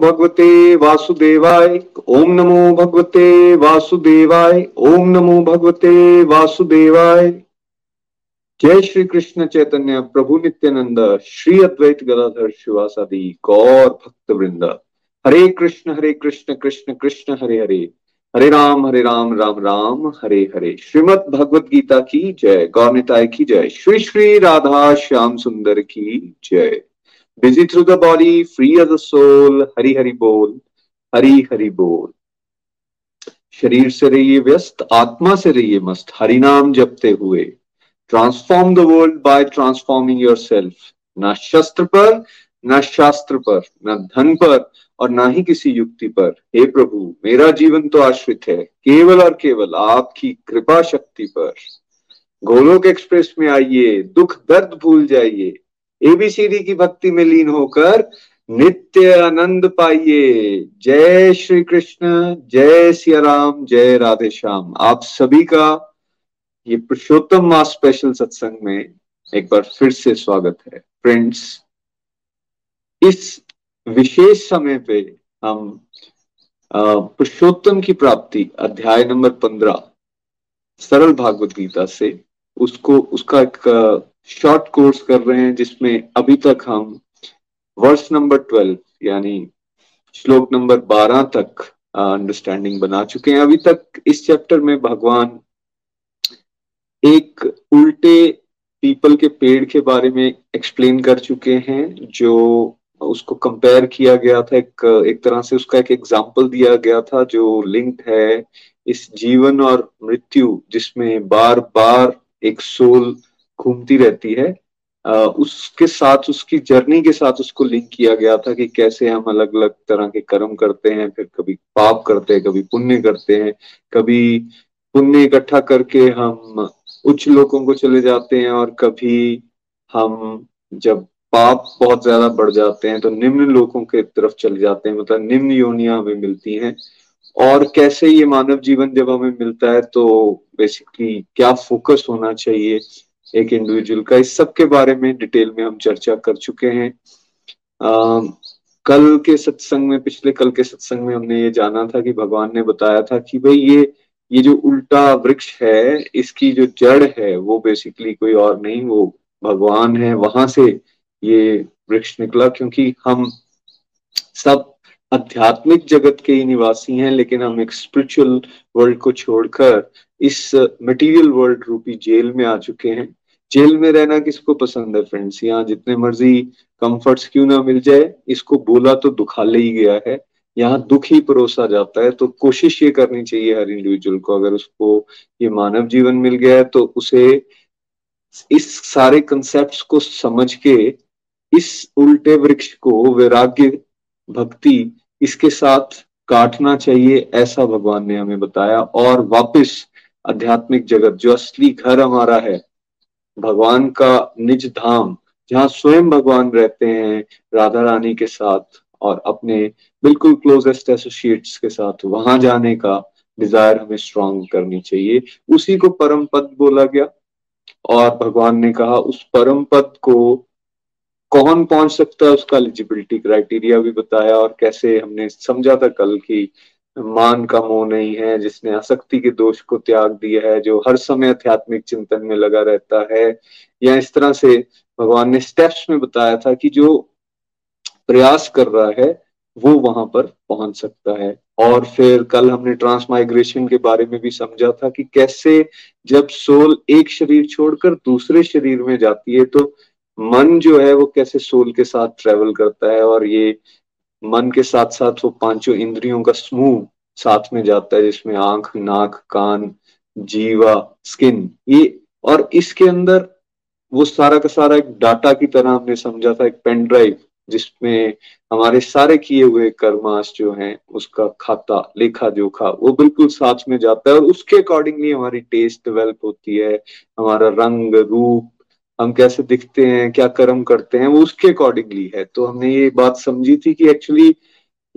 भगवते वासुदेवाय। ओम नमो भगवते वासुदेवाय। ओम नमो भगवते वासुदेवाय। जय श्री कृष्ण चैतन्य प्रभु नित्यानंद, श्री अद्वैत गदाधर शिवासादि, गौर भक्त वृंद हरे कृष्ण हरे कृष्ण कृष्ण कृष्ण, हरे हरे। हरे राम हरे राम राम राम, हरे हरे। श्रीमद भगवत गीता की जय, गौर की जय। श्री श्री राधा श्याम सुंदर की जय। Busy through the body, free as a soul. Hari Hari बोल हरी हरि बोल शरीर से रहिए व्यस्त आत्मा से रहिए मस्त हरि नाम जपते हुए transform the world by transforming yourself न शस्त्र पर न शास्त्र पर न धन पर और ना ही किसी युक्ति पर हे प्रभु मेरा जीवन तो आश्रित है केवल और केवल आपकी कृपा शक्ति पर गोलोक एक्सप्रेस में आइए दुख दर्द भूल जाइए एबीसीडी की भक्ति में लीन होकर नित्य आनंद पाइए। जय श्री कृष्ण जय सिया राम जय राधे श्याम आप सभी का ये पुरुषोत्तम मास स्पेशल सत्संग में एक बार फिर से स्वागत है। फ्रेंड्स इस विशेष समय पे हम पुरुषोत्तम की प्राप्ति अध्याय नंबर पंद्रह, सरल भागवत गीता से उसको, उसका एक शॉर्ट कोर्स कर रहे हैं, जिसमें अभी तक हम वर्ष नंबर ट्वेल्व यानी श्लोक नंबर बारह तक अंडरस्टैंडिंग बना चुके हैं। अभी तक इस चैप्टर में भगवान एक उल्टे पीपल के पेड़ के बारे में एक्सप्लेन कर चुके हैं, जो उसको कंपेयर किया गया था। एक एक तरह से उसका एक एग्ज़ाम्पल दिया गया था, जो लिंक्ड है इस जीवन और मृत्यु, जिसमें बार बार एक सोल घूमती रहती है। आ, उसके साथ उसकी जर्नी के साथ उसको लिंक किया गया था कि कैसे हम अलग अलग तरह के कर्म करते हैं फिर कभी पाप करते हैं कभी पुण्य करते हैं कभी पुण्य इकट्ठा करके हम उच्च लोगों को चले जाते हैं और कभी हम जब पाप बहुत ज़्यादा बढ़ जाते हैं तो निम्न लोगों के तरफ़ चले जाते हैं मतलब निम्न योनिया हमें मिलती हैं। और कैसे ये मानव जीवन जब हमें मिलता है तो बेसिकली क्या फोकस होना चाहिए? एक इंडिविजुअल का। इस सब के बारे में डिटेल में हम चर्चा कर चुके हैं। आ, कल के सत्संग में पिछले कल के सत्संग में हमने ये जाना था कि भगवान ने बताया था कि भाई ये ये जो उल्टा वृक्ष है इसकी जो जड़ है वो बेसिकली कोई और नहीं वो भगवान है। वहाँ से ये वृक्ष निकला क्योंकि हम सब आध्यात्मिक जगत के ही निवासी हैं लेकिन हम एक स्पिरिचुअल वर्ल्ड को छोड़कर इस मटेरियल वर्ल्ड रूपी जेल में आ चुके हैं। जेल में रहना किसको पसंद है फ्रेंड्स यहाँ जितने मर्ज़ी कंफर्ट्स क्यों ना मिल जाए, इसको बोला तो दुखा ले ही गया है। यहाँ दुख ही परोसा जाता है तो कोशिश ये करनी चाहिए हर इंडिविजुअल को। अगर उसको ये मानव जीवन मिल गया है तो उसे इस सारे कंसेप्ट को समझ के, इस उल्टे वृक्ष को, वैराग्य भक्ति, इसके साथ काटना चाहिए, ऐसा भगवान ने हमें बताया। और वापस आध्यात्मिक जगत, जो असली घर हमारा है भगवान का निज धाम, जहाँ स्वयं भगवान रहते हैं, राधा रानी के साथ और अपने बिल्कुल क्लोजेस्ट एसोसिएट्स के साथ, वहाँ जाने का डिज़ायर हमें स्ट्रांग करनी चाहिए। उसी को परम पद बोला गया और भगवान ने कहा, उस परम पद को कौन पहुँच सकता है? उसका एलिजिबिलिटी क्राइटेरिया भी बताया और कैसे हमने समझा था कल की मान का मोह नहीं है, जिसने आसक्ति के दोष को त्याग दिया है, जो हर समय आध्यात्मिक चिंतन में लगा रहता है। या इस तरह से भगवान ने स्टेप्स में बताया था कि जो प्रयास कर रहा है, वो वहाँ पर पहुँच सकता है। और फिर कल हमने ट्रांसमाइग्रेशन के बारे में भी समझा था कि कैसे जब सोल एक शरीर छोड़कर दूसरे शरीर में जाती है तो मन जो है वो कैसे सोल के साथ ट्रेवल करता है, और ये मन के साथ साथ वो पाँचों इंद्रियों का समूह साथ में जाता है, जिसमें आँख, नाक, कान, जीवा, स्किन, ये और इसके अंदर वो सारा का सारा एक डाटा की तरह हमने समझा था, एक पेन ड्राइव, जिसमें हमारे सारे किए हुए कर्माश जो हैं, उसका खाता, लेखा, जोखा, वो बिल्कुल साथ में जाता है और उसके अकॉर्डिंगली हमारी टेस्ट डेवलप होती है, हमारा रंग, रूप हम कैसे दिखते हैं, क्या कर्म करते हैं, वो उसके अकॉर्डिंगली है। तो हमने ये बात समझी थी कि एक्चुअली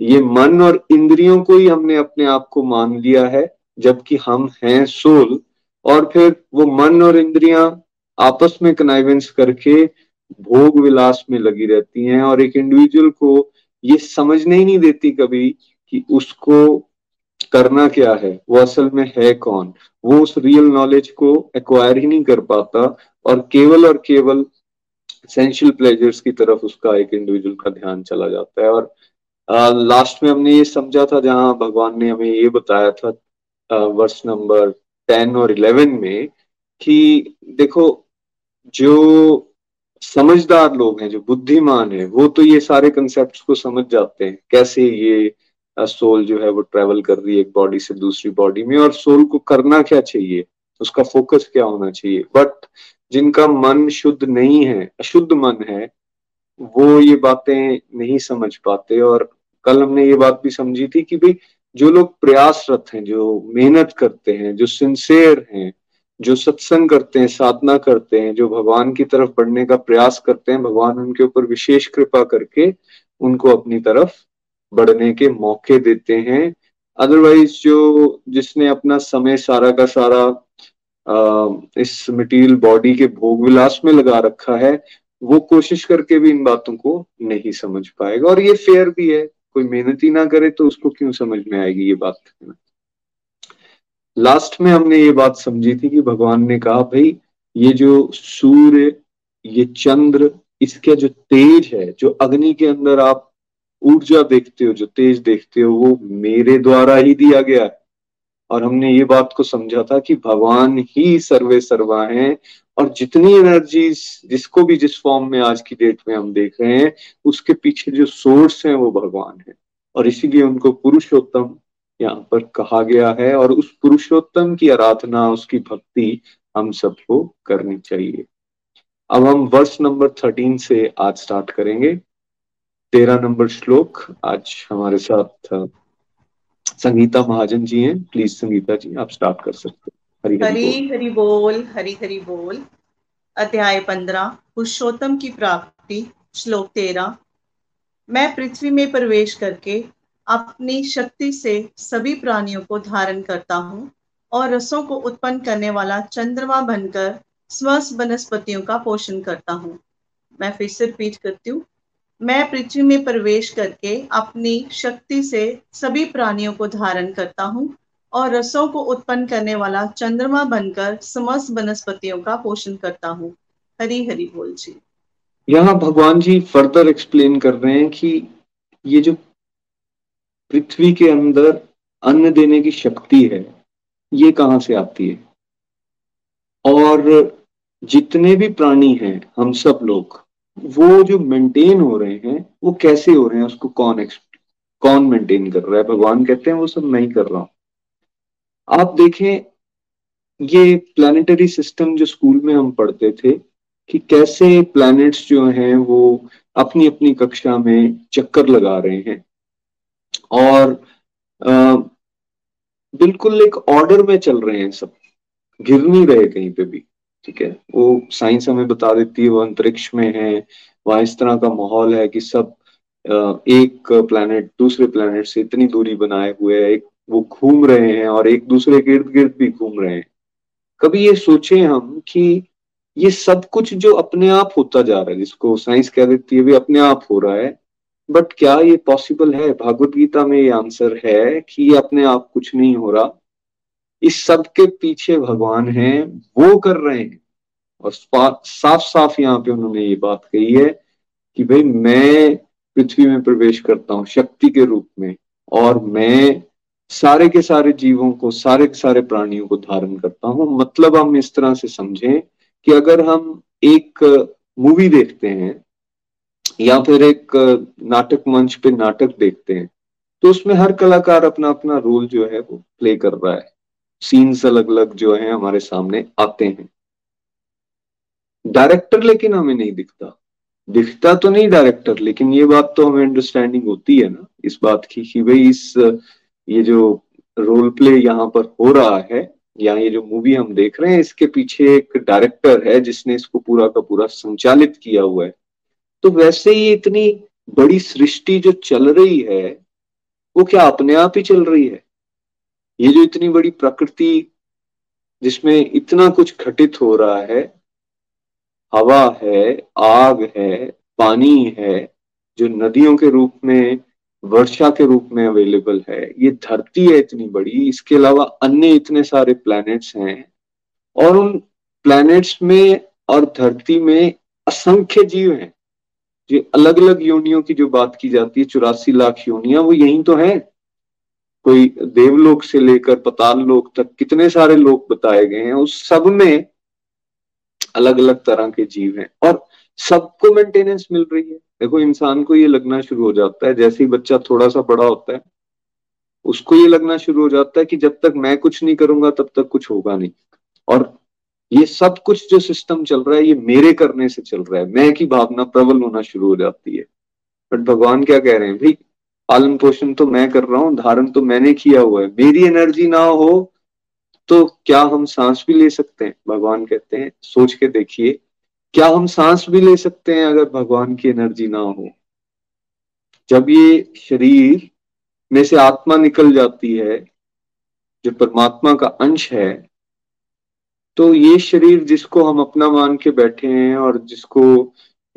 ये मन और इंद्रियों को ही हमने अपने आप को मान लिया है, जबकि हम हैं सोल। और फिर वो मन और इंद्रियाँ आपस में कनाइवेंस करके भोग विलास में लगी रहती हैं, और एक इंडिविजुअल को ये समझने ही नहीं देती कभी कि उसको करना क्या है, वो असल में है कौन। वो उस रियल नॉलेज को एक्वायर ही नहीं कर पाता और केवल और केवल सेंशियल प्लेजर्स की तरफ़ उसका एक इंडिविजुअल का ध्यान चला जाता है। और लास्ट में हमने ये समझा था, जहाँ भगवान ने हमें ये बताया था वर्ष नंबर टेन और इलेवन में कि देखो, जो समझदार लोग हैं, जो बुद्धिमान है, वो तो ये सारे कंसेप्ट को समझ जाते हैं। कैसे ये सोल जो है वो ट्रेवल कर रही है एक बॉडी से दूसरी बॉडी में, और सोल को करना क्या चाहिए? उसका फोकस क्या होना चाहिए? बट जिनका मन शुद्ध नहीं है, अशुद्ध मन है, वो ये बातें नहीं समझ पाते। और कल हमने ये बात भी समझी थी कि भाई, जो लोग प्रयासरत हैं, जो मेहनत करते हैं, जो सिंसेयर हैं, जो सत्संग करते हैं, साधना करते हैं, जो भगवान की तरफ़ बढ़ने का प्रयास करते हैं, भगवान उनके ऊपर विशेष कृपा करके उनको अपनी तरफ़ बढ़ने के मौके देते हैं। अदरवाइज़ जो जिसने अपना समय सारा का सारा इस मटीरियल बॉडी के भोग विलास में लगा रखा है, वो कोशिश करके भी इन बातों को नहीं समझ पाएगा। और ये फेयर भी है, कोई मेहनत ही ना करे तो उसको क्यों समझ में आएगी ये बात? लास्ट में हमने ये बात समझी थी कि भगवान ने कहा, भाई, ये जो सूर्य, ये चंद्र, इसके जो तेज है, जो अग्नि के अंदर आप ऊर्जा देखते हो, जो तेज देखते हो, वो मेरे द्वारा ही दिया गया है। और हमने ये बात को समझा था कि भगवान ही सर्वे सर्वा हैं, और जितनी एनर्जी जिसको भी जिस फॉर्म में आज की डेट में हम देख रहे हैं, उसके पीछे जो सोर्स है वो भगवान है। और इसीलिए उनको पुरुषोत्तम यहाँ पर कहा गया है, और उस पुरुषोत्तम की आराधना, उसकी भक्ति हम सबको करनी चाहिए। अब हम वर्ष नंबर थर्टीन से आज स्टार्ट करेंगे। तेरह नंबर श्लोक आज हमारे साथ संगीता महाजन जी हैं। प्लीज़ संगीता जी, आप स्टार्ट कर सकते हैं। हरी हरी, हरि बोल हरी हरी बोल। अध्याय पंद्रह, पुरुषोत्तम की प्राप्ति, श्लोक तेरह। मैं पृथ्वी में प्रवेश करके अपनी शक्ति से सभी प्राणियों को धारण करता हूँ और रसों को उत्पन्न करने वाला चंद्रमा बनकर स्वस्थ वनस्पतियों का पोषण करता हूँ। मैं फिर से रिपीट करती हूँ। मैं पृथ्वी में प्रवेश करके अपनी शक्ति से सभी प्राणियों को धारण करता हूँ और रसों को उत्पन्न करने वाला चंद्रमा बनकर समस्त वनस्पतियों का पोषण करता हूँ। हरी हरी बोल जी। यहाँ भगवान जी फर्दर एक्सप्लेन कर रहे हैं कि ये जो पृथ्वी के अंदर अन्न देने की शक्ति है, ये कहाँ से आती है? और जितने भी प्राणी हैं, हम सब लोग वो जो मेंटेन हो रहे हैं वो कैसे हो रहे हैं उसको कौन कौन मेंटेन कर रहा है? भगवान कहते हैं वो सब नहीं कर रहा हूँ। आप देखें ये प्लानिटरी सिस्टम जो स्कूल में हम पढ़ते थे कि कैसे प्लैनेट्स जो हैं वो अपनी अपनी कक्षा में चक्कर लगा रहे हैं। और आ, बिल्कुल एक ऑर्डर में चल रहे हैं सब। गिर नहीं रहे कहीं पे भी। ठीक है? वो साइंस हमें बता देती है, वो अंतरिक्ष में है, वहाँ इस तरह का माहौल है कि सब एक प्लेनेट दूसरे प्लेनेट से इतनी दूरी बनाए हुए है, एक वो घूम रहे हैं और एक दूसरे के इर्द गिर्द भी घूम रहे हैं। कभी ये सोचे हम कि ये सब कुछ जो अपने आप होता जा रहा है, जिसको साइंस कह देती है भी अपने आप हो रहा है, बट क्या ये पॉसिबल है? भागवत गीता में ये आंसर है कि ये अपने आप कुछ नहीं हो रहा। इस सब के पीछे भगवान हैं, वो कर रहे हैं। और साफ़ साफ़ यहाँ पे उन्होंने ये बात कही है कि भाई मैं पृथ्वी में प्रवेश करता हूँ, शक्ति के रूप में, और मैं सारे के सारे जीवों को, सारे के सारे प्राणियों को धारण करता हूँ। मतलब हम इस तरह से समझें कि अगर हम एक मूवी देखते हैं या फिर एक नाटक मंच पे नाटक देखते हैं तो उसमें हर कलाकार अपना अपना रोल जो है वो प्ले कर रहा है। सीन्स अलग अलग जो है हमारे सामने आते हैं। डायरेक्टर लेकिन हमें नहीं दिखता। दिखता तो नहीं डायरेक्टर लेकिन ये बात तो हमें अंडरस्टैंडिंग होती है ना। इस बात की कि भाई इस, ये जो रोल प्ले यहाँ पर हो रहा है, या ये जो मूवी हम देख रहे हैं, इसके पीछे एक डायरेक्टर है जिसने इसको पूरा का पूरा संचालित किया हुआ है। तो वैसे ही इतनी बड़ी सृष्टि जो चल रही है, वो क्या अपने आप ही चल रही है? ये जो इतनी बड़ी प्रकृति जिसमें इतना कुछ घटित हो रहा है, हवा है, आग है, पानी है, जो नदियों के रूप में, वर्षा के रूप में अवेलेबल है, ये धरती है इतनी बड़ी, इसके अलावा अन्य इतने सारे प्लैनेट्स हैं, और उन प्लैनेट्स में और धरती में असंख्य जीव हैं। जो अलग अलग योनियों की जो बात की जाती है, चौरासी लाख योनिया, वो यही तो है। कोई देवलोक से लेकर पताल लोक तक कितने सारे लोग बताए गए हैं, उस सब में अलग अलग तरह के जीव हैं और सबको मेंटेनेंस मिल रही है। देखो, इंसान को ये लगना शुरू हो जाता है, जैसे ही बच्चा थोड़ा सा बड़ा होता है, उसको ये लगना शुरू हो जाता है कि जब तक मैं कुछ नहीं करूँगा, तब तक कुछ होगा नहीं। और ये सब कुछ जो सिस्टम चल रहा है, ये मेरे करने से चल रहा है। मैं की भावना प्रबल होना शुरू हो जाती है। बट भगवान क्या कह रहे हैं, भाई पालन पोषण तो मैं कर रहा हूँ, धारण तो मैंने किया हुआ है। मेरी एनर्जी ना हो तो क्या हम सांस भी ले सकते हैं? भगवान कहते हैं, सोच के देखिए, क्या हम सांस भी ले सकते हैं अगर भगवान की एनर्जी ना हो? जब ये शरीर में से आत्मा निकल जाती है, जो परमात्मा का अंश है तो ये शरीर जिसको हम अपना मान के बैठे हैं और जिसको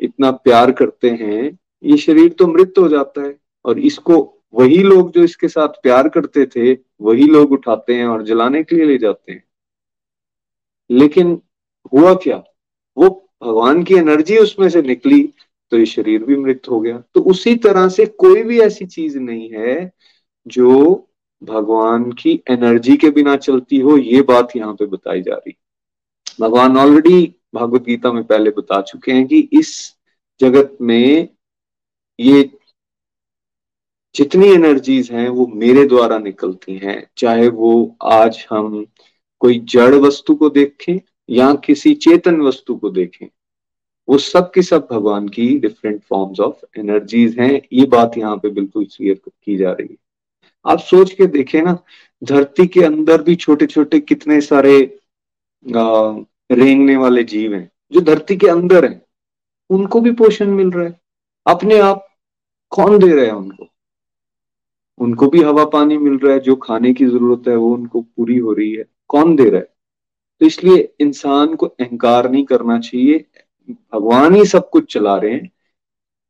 इतना प्यार करते हैं, ये शरीर तो मृत हो जाता है। और इसको वही लोग जो इसके साथ प्यार करते थे, वही लोग उठाते हैं और जलाने के लिए ले जाते हैं। लेकिन हुआ क्या? वो भगवान की एनर्जी उसमें से निकली तो ये शरीर भी मृत हो गया। तो उसी तरह से कोई भी ऐसी चीज़ नहीं है जो भगवान की एनर्जी के बिना चलती हो, ये बात यहाँ पे बताई जा रही। भगवान ऑलरेडी भागवत गीता में पहले बता चुके हैं कि इस जगत में ये जितनी एनर्जीज हैं, वो मेरे द्वारा निकलती हैं, चाहे वो आज हम कोई जड़ वस्तु को देखें या किसी चेतन वस्तु को देखें, वो सब की सब भगवान की डिफरेंट फॉर्म्स ऑफ़ एनर्जीज हैं। ये बात यहाँ पे बिल्कुल क्लियर की जा रही है। आप सोच के देखें ना, धरती के अंदर भी छोटे छोटे कितने सारे रेंगने वाले जीव हैं, जो धरती के अंदर हैं, उनको भी पोषण मिल रहा है। अपने आप कौन दे रहा है उनको? उनको भी हवा पानी मिल रहा है, जो खाने की ज़रूरत है, वो उनको पूरी हो रही है। कौन दे रहा है? तो इसलिए इंसान को अहंकार नहीं करना चाहिए। भगवान ही सब कुछ चला रहे हैं।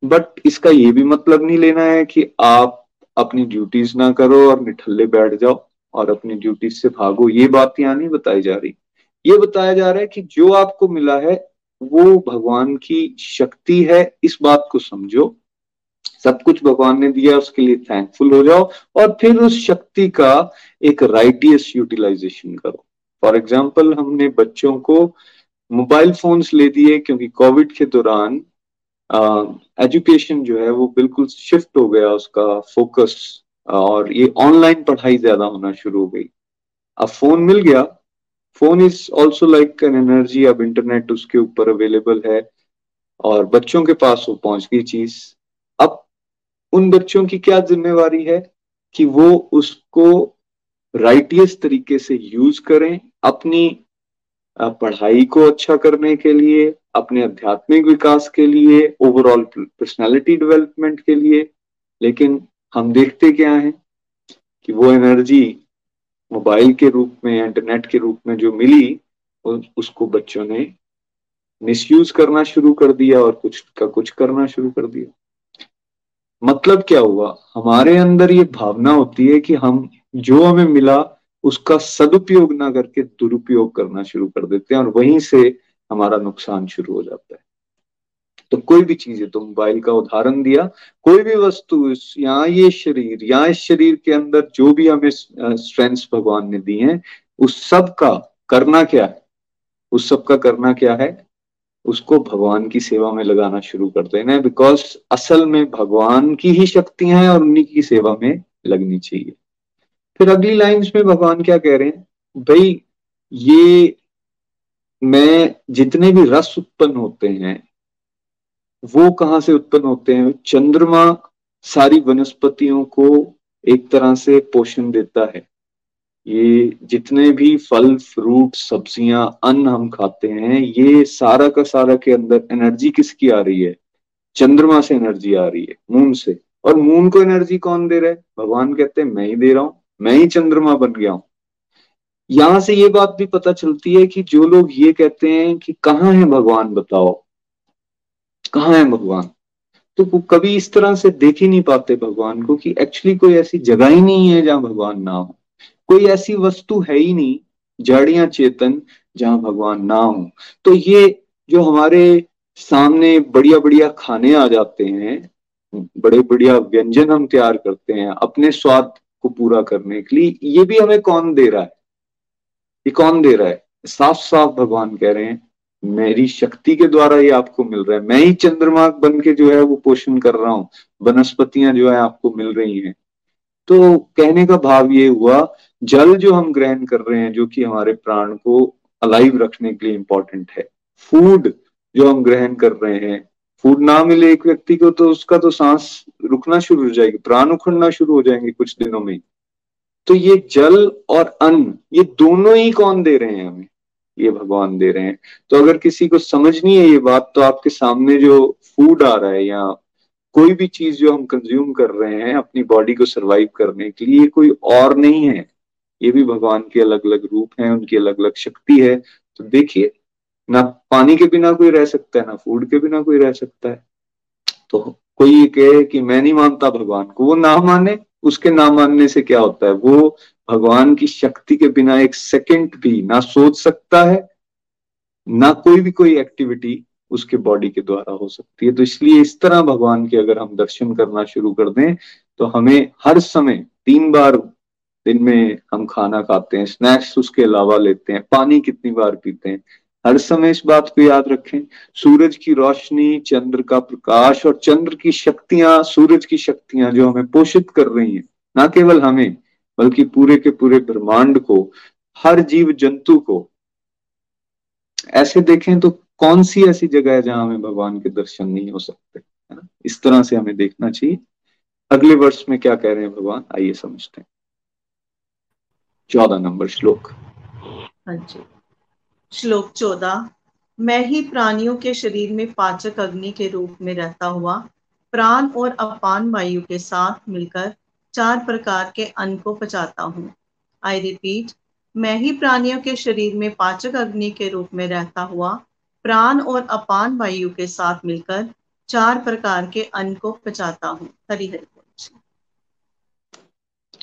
बट इसका ये भी मतलब नहीं लेना है कि आप अपनी ड्यूटीज़ ना करो और निठल्ले बैठ जाओ और अपनी ड्यूटीज़ से भागो। ये बात यहाँ नहीं बताई जा रही। ये बताया जा रहा है कि जो आपको मिला है, वो भगवान की शक्ति है। इस बात को समझो। सब कुछ भगवान ने दिया, उसके लिए थैंकफुल हो जाओ और फिर उस शक्ति का एक राइटियस यूटिलाइजेशन करो। फॉर एग्ज़ाम्पल हमने बच्चों को मोबाइल फोन्स ले दिए क्योंकि कोविड के दौरान एजुकेशन जो है वो बिल्कुल शिफ्ट हो गया, उसका फोकस और ये ऑनलाइन पढ़ाई ज़्यादा होना शुरू हो गई। अब फ़ोन मिल गया। Phone is also like an energy अब इंटरनेट उसके ऊपर अवेलेबल है और बच्चों के पास वो पहुँच गई चीज़। उन बच्चों की क्या जिम्मेवारी है कि वो उसको राइटियस तरीके से यूज़ करें, अपनी पढ़ाई को अच्छा करने के लिए, अपने आध्यात्मिक विकास के लिए ओवरऑल पर्सनालिटी डेवलपमेंट के लिए। लेकिन हम देखते क्या है कि वो एनर्जी मोबाइल के रूप में इंटरनेट के रूप में जो मिली उसको बच्चों ने मिसयूज करना शुरू कर दिया और कुछ का कुछ करना शुरू कर दिया। मतलब क्या हुआ? हमारे अंदर ये भावना होती है कि हम जो हमें मिला, उसका सदुपयोग ना करके दुरुपयोग करना शुरू कर देते हैं और वहीं से हमारा नुकसान शुरू हो जाता है। तो कोई भी चीज़ है तो मोबाइल का उदाहरण दिया। कोई भी वस्तु यहाँ ये शरीर, या इस शरीर के अंदर जो भी हमें स्ट्रेंथ भगवान ने दी है, उस सब का करना क्या है? उस सब का करना क्या है? उसको भगवान की सेवा में लगाना शुरू कर देना है बिकॉज़ असल में भगवान की ही शक्तियाँ हैं और उन्हीं की सेवा में लगनी चाहिए। फिर अगली लाइंस में भगवान क्या कह रहे हैं? भाई, ये मैं जितने भी रस उत्पन्न होते हैं, वो कहाँ से उत्पन्न होते हैं? चंद्रमा सारी वनस्पतियों को एक तरह से पोषण देता है। ये जितने भी फल फ्रूट सब्ज़ियाँ, अन्न हम खाते हैं, ये सारा का सारा के अंदर एनर्जी किसकी आ रही है? चंद्रमा से एनर्जी आ रही है मून से। और मून को एनर्जी कौन दे रहा है? भगवान कहते हैं, मैं ही दे रहा हूँ, मैं ही चंद्रमा बन गया हूँ। यहाँ से ये बात भी पता चलती है कि जो लोग ये कहते हैं कि कहाँ है भगवान, बताओ। कहाँ है भगवान? तो वो कभी इस तरह से देख ही नहीं पाते भगवान को कि एक्चुअली कोई ऐसी जगह ही नहीं है जहाँ भगवान ना हो। कोई ऐसी वस्तु है ही नहीं जड़िया चेतन, जहाँ भगवान ना हो। तो ये जो हमारे सामने बढ़िया बढ़िया खाने आ जाते हैं बड़े बढ़िया व्यंजन हम तैयार करते हैं अपने स्वाद को पूरा करने के लिए, ये भी हमें कौन दे रहा है? ये कौन दे रहा है? साफ़ साफ़ भगवान कह रहे हैं, मेरी शक्ति के द्वारा ये आपको मिल रहा है। मैं ही चंद्रमा बन के जो है वो पोषण कर रहा हूँ, वनस्पतियाँ जो है आपको मिल रही हैं। तो कहने का भाव ये हुआ जल जो हम ग्रहण कर रहे हैं, जो कि हमारे प्राण को अलाइव रखने के लिए इंपॉर्टेंट है। फ़ूड जो हम ग्रहण कर रहे हैं फ़ूड ना मिले एक व्यक्ति को तो उसका तो सांस रुकना शुरू हो जाएगी, प्राण उखड़ना शुरू हो जाएँगे कुछ दिनों में तो ये जल और अन्न, ये दोनों ही कौन दे रहे हैं हमें? ये भगवान दे रहे हैं। तो अगर किसी को समझनी है ये बात तो आपके सामने जो फ़ूड आ रहा है या कोई भी चीज़ जो हम कंज्यूम कर रहे हैं, अपनी बॉडी को सरवाइव करने के लिए कोई और नहीं है। ये भी भगवान के अलग अलग रूप हैं, उनकी अलग अलग शक्ति है। तो देखिए, ना पानी के बिना कोई रह सकता है, ना फ़ूड के बिना कोई रह सकता है। तो कोई कहे कि मैं नहीं मानता भगवान को, वो ना माने, उसके ना मानने से क्या होता है? वो भगवान की शक्ति के बिना एक सेकंड भी ना सोच सकता है, ना कोई भी कोई एक्टिविटी उसके बॉडी के द्वारा हो सकती है। तो इसलिए इस तरह भगवान के अगर हम दर्शन करना शुरू कर दें तो हमें हर समय तीन बार दिन में हम खाना खाते हैं स्नैक्स उसके अलावा लेते हैं, पानी कितनी बार पीते हैं। हर समय इस बात को याद रखें, सूरज की रोशनी चंद्र का प्रकाश और चंद्र की शक्तियाँ, सूरज की शक्तियाँ जो हमें पोषित कर रही हैं, ना केवल हमें, बल्कि पूरे के पूरे ब्रह्मांड को, हर जीव जंतु को। ऐसे देखें तो कौन सी ऐसी जगह है जहाँ हमें भगवान के दर्शन नहीं हो सकते, है ना? इस तरह से हमें देखना चाहिए। अगले वर्ष में क्या कह रहे हैं भगवान? आइए समझते हैं। चौदह नंबर श्लोक। हाँ जी। श्लोक चौदह, मैं ही प्राणियों के शरीर में पाचक अग्नि के रूप में रहता हुआ, प्राण और अपान वायु के साथ मिलकर चार प्रकार के अन्न को पचाता हूँ। आई रिपीट मैं ही प्राणियों के शरीर में पाचक अग्नि के रूप में रहता हुआ, प्राण और अपान वायु के साथ मिलकर चार प्रकार के अन्न को पचाता हूँ। हरी हरी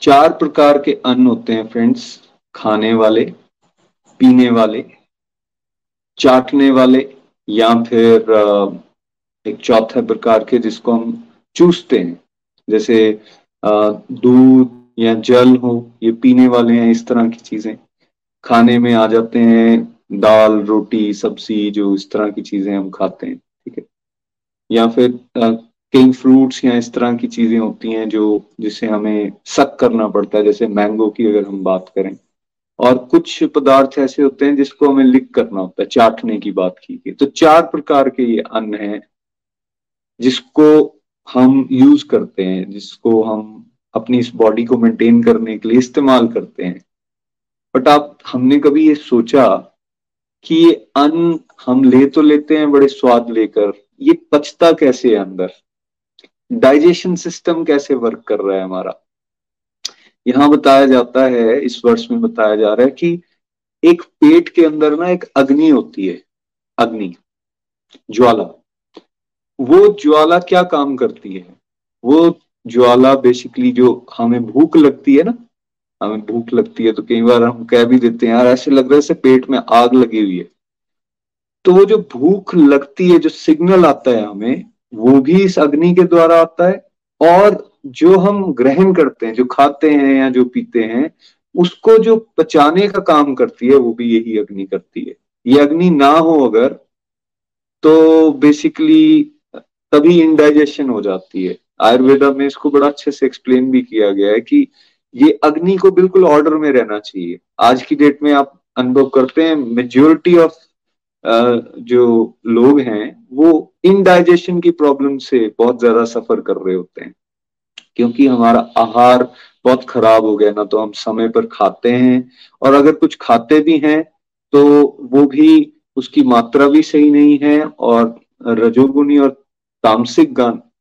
चार प्रकार के अन्न होते हैं फ्रेंड्स खाने वाले, पीने वाले, चाटने वाले, या फिर एक चौथे प्रकार के जिसको हम चूसते हैं। जैसे दूध या जल हो, ये पीने वाले हैं, इस तरह की चीज़ें। खाने में आ जाते हैं, दाल, रोटी, सब्ज़ी, जो इस तरह की चीज़ें हम खाते हैं, ठीक है। या फिर कई फ्रूट्स या इस तरह की चीज़ें होती हैं जो, जिसे हमें सक करना पड़ता है, जैसे मैंगो की अगर हम बात करें। और कुछ पदार्थ ऐसे होते हैं जिसको हमें लिख करना होता है, चाटने की बात की गई। तो चार प्रकार के ये अन्न हैं, जिसको हम यूज़ करते हैं, जिसको हम अपनी इस बॉडी को मेंटेन करने के लिए इस्तेमाल करते हैं। बट आप, हमने कभी ये सोचा कि ये अन्न हम ले तो लेते हैं, बड़े स्वाद लेकर, ये पचता कैसे है अंदर? डाइजेशन सिस्टम कैसे वर्क कर रहा है हमारा? यहाँ बताया जाता है, इस वर्ष में बताया जा रहा है कि एक पेट के अंदर ना एक अग्नि होती है, अग्नि, ज्वाला। वो ज्वाला क्या काम करती है? वो ज्वाला बेसिकली जो हमें भूख लगती है ना, हमें भूख लगती है तो कई बार हम कह भी देते हैं, यार, ऐसे लग रहा है पेट में आग लगी हुई है। तो वो जो भूख लगती है, जो सिग्नल आता है हमें वो भी इस अग्नि के द्वारा आता है और जो हम ग्रहण करते हैं, जो खाते हैं या जो पीते हैं, उसको जो पचाने का काम करती है, वो भी यही अग्नि करती है। ये अग्नि ना हो अगर तो बेसिकली तभी इंडाइजेशन हो जाती है। आयुर्वेदा में इसको बड़ा अच्छे से एक्सप्लेन भी किया गया है कि ये अग्नि को बिल्कुल ऑर्डर में रहना चाहिए। आज की डेट में आप अनुभव करते हैं मेजोरिटी ऑफ़ जो लोग हैं, वो इनडाइजेशन की प्रॉब्लम से बहुत ज़्यादा सफ़र कर रहे होते हैं। क्योंकि हमारा आहार बहुत खराब हो गया ना तो हम समय पर खाते हैं, और अगर कुछ खाते भी हैं तो वो भी उसकी मात्रा भी सही नहीं है, और रजोगुनी और तामसिक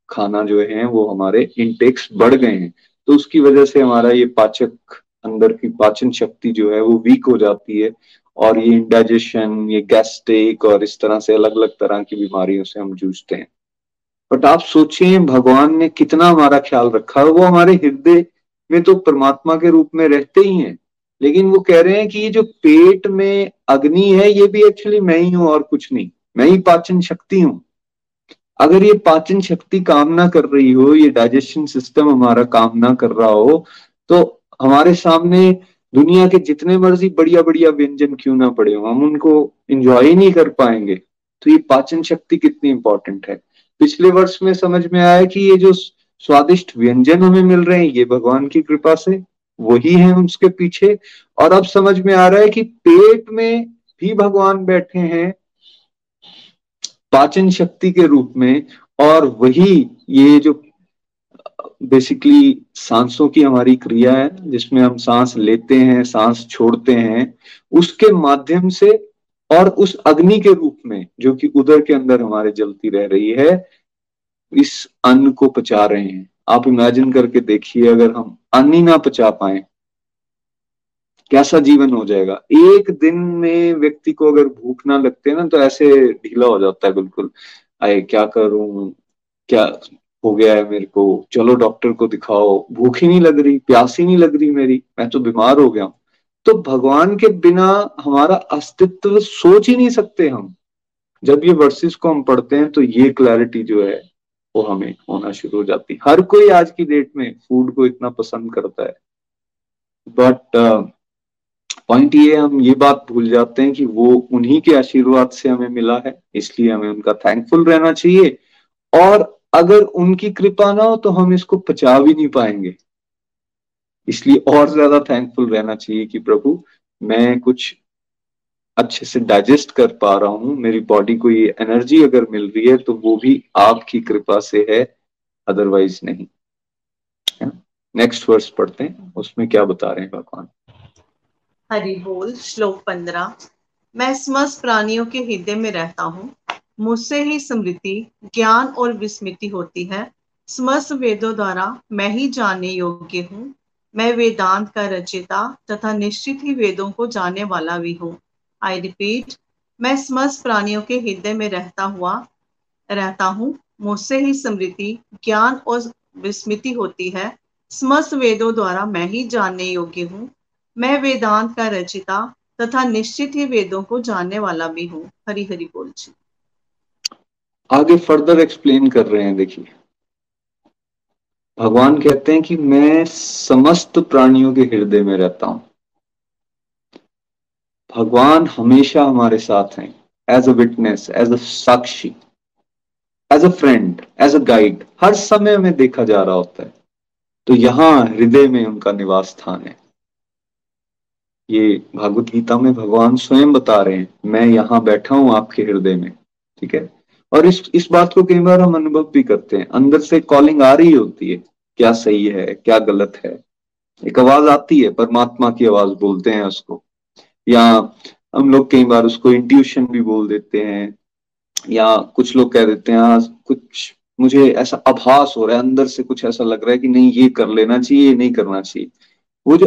खाना जो है, वो हमारे इंटेक्स बढ़ गए हैं। तो उसकी वजह से हमारा ये पाचक अंदर की पाचन शक्ति जो है, वो वीक हो जाती है और ये इंडाइजेशन ये गैस्ट्रिक और इस तरह से अलग अलग तरह की बीमारियों से हम जूझते हैं। बट आप सोचिए, भगवान ने कितना हमारा ख्याल रखा वो हमारे हृदय में तो परमात्मा के रूप में रहते ही हैं। लेकिन वो कह रहे हैं कि ये जो पेट में अग्नि है, ये भी एक्चुअली मैं ही हूँ और कुछ नहीं। मैं ही पाचन शक्ति हूँ। अगर ये पाचन शक्ति काम ना कर रही हो, ये डाइजेशन सिस्टम हमारा काम ना कर रहा हो तो हमारे सामने दुनिया के जितने मर्ज़ी बढ़िया बढ़िया व्यंजन क्यों ना पड़े हो, हम उनको इंजॉय नहीं कर पाएँगे। तो ये पाचन शक्ति कितनी इंपॉर्टेंट है। पिछले वर्ष में समझ में आया कि ये जो स्वादिष्ट व्यंजन हमें मिल रहे हैं, ये भगवान की कृपा से, वही है उसके पीछे। और अब समझ में आ रहा है कि पेट में भी भगवान बैठे हैं, पाचन शक्ति के रूप में, और वही ये जो बेसिकली सांसों की हमारी क्रिया है, जिसमें हम सांस लेते हैं, सांस छोड़ते हैं, उसके माध्यम से और उस अग्नि के रूप में, जो कि उदर के अंदर हमारे जलती रह रही है, इस अन्न को पचा रहे हैं। आप इमेजिन करके देखिए, अगर हम अन्न ही ना पचा पाए, कैसा जीवन हो जाएगा? एक दिन में व्यक्ति को अगर भूख ना लगते ना तो ऐसे ढीला हो जाता है बिल्कुल। आए, क्या करूँ? क्या हो गया है मेरे को। चलो डॉक्टर को दिखाओ। भूख ही नहीं लग रही, प्यास ही नहीं लग रही मेरी। मैं तो बीमार हो गया हूँ। तो भगवान के बिना हमारा अस्तित्व सोच ही नहीं सकते हम। जब ये वर्सेस को हम पढ़ते हैं तो ये क्लैरिटी जो है, वो हमें होना शुरू हो जाती हर कोई आज की डेट में फ़ूड को इतना पसंद करता है। बट पॉइंट ये हम ये बात भूल जाते हैं कि वो उन्हीं के आशीर्वाद से हमें मिला है। इसलिए हमें उनका थैंकफुल रहना चाहिए। और अगर उनकी कृपा ना हो तो हम इसको पचा भी नहीं पाएँगे। इसलिए और ज़्यादा थैंकफुल रहना चाहिए कि प्रभु, मैं कुछ अच्छे से डाइजेस्ट कर पा रहा हूँ, मेरी बॉडी को ये एनर्जी अगर मिल रही है तो वो भी आपकी कृपा से है अदरवाइज़ नहीं। नेक्स्ट वर्स पढ़ते हैं, उसमें क्या बता रहे हैं भगवान? हरि बोल श्लोक पंद्रह। मैं समस्त प्राणियों के हृदय में रहता हूँ मुझसे ही स्मृति ज्ञान और विस्मृति होती है। समस्त वेदों द्वारा मैं ही जानने योग्य हूँ। मैं वेदांत का रचयिता तथा निश्चित ही वेदों को जानने वाला भी हूँ। आई रिपीट मैं समस्त प्राणियों के हृदय में रहता हुआ, रहता हूँ। मुझसे ही स्मृति ज्ञान और विस्मृति होती है। समस्त वेदों द्वारा मैं ही जानने योग्य हूँ। मैं वेदांत का रचिता तथा निश्चित ही वेदों को जानने वाला भी हूँ। हरी हरी बोल जी। आगे फर्दर एक्सप्लेन कर रहे हैं, देखिए। भगवान कहते हैं कि मैं समस्त प्राणियों के हृदय में रहता हूँ। भगवान हमेशा हमारे साथ हैं as a witness as a Sakshi as a friend as a guide हर समय में देखा जा रहा होता है। तो यहाँ हृदय में उनका निवास स्थान है। ये भागवत गीता में भगवान स्वयं बता रहे हैं, मैं यहाँ बैठा हूँ आपके हृदय में, ठीक है? और इस इस बात को कई बार हम अनुभव भी करते हैं। अंदर से कॉलिंग आ रही होती है क्या सही है क्या गलत है? एक आवाज़ आती है परमात्मा की आवाज़ बोलते हैं उसको। या हम लोग कई बार उसको इंट्यूशन भी बोल देते हैं या कुछ लोग कह देते हैं हाँ, कुछ मुझे ऐसा आभास हो रहा है अंदर से कुछ ऐसा लग रहा है कि नहीं ये कर लेना चाहिए ये नहीं करना चाहिए। वो जो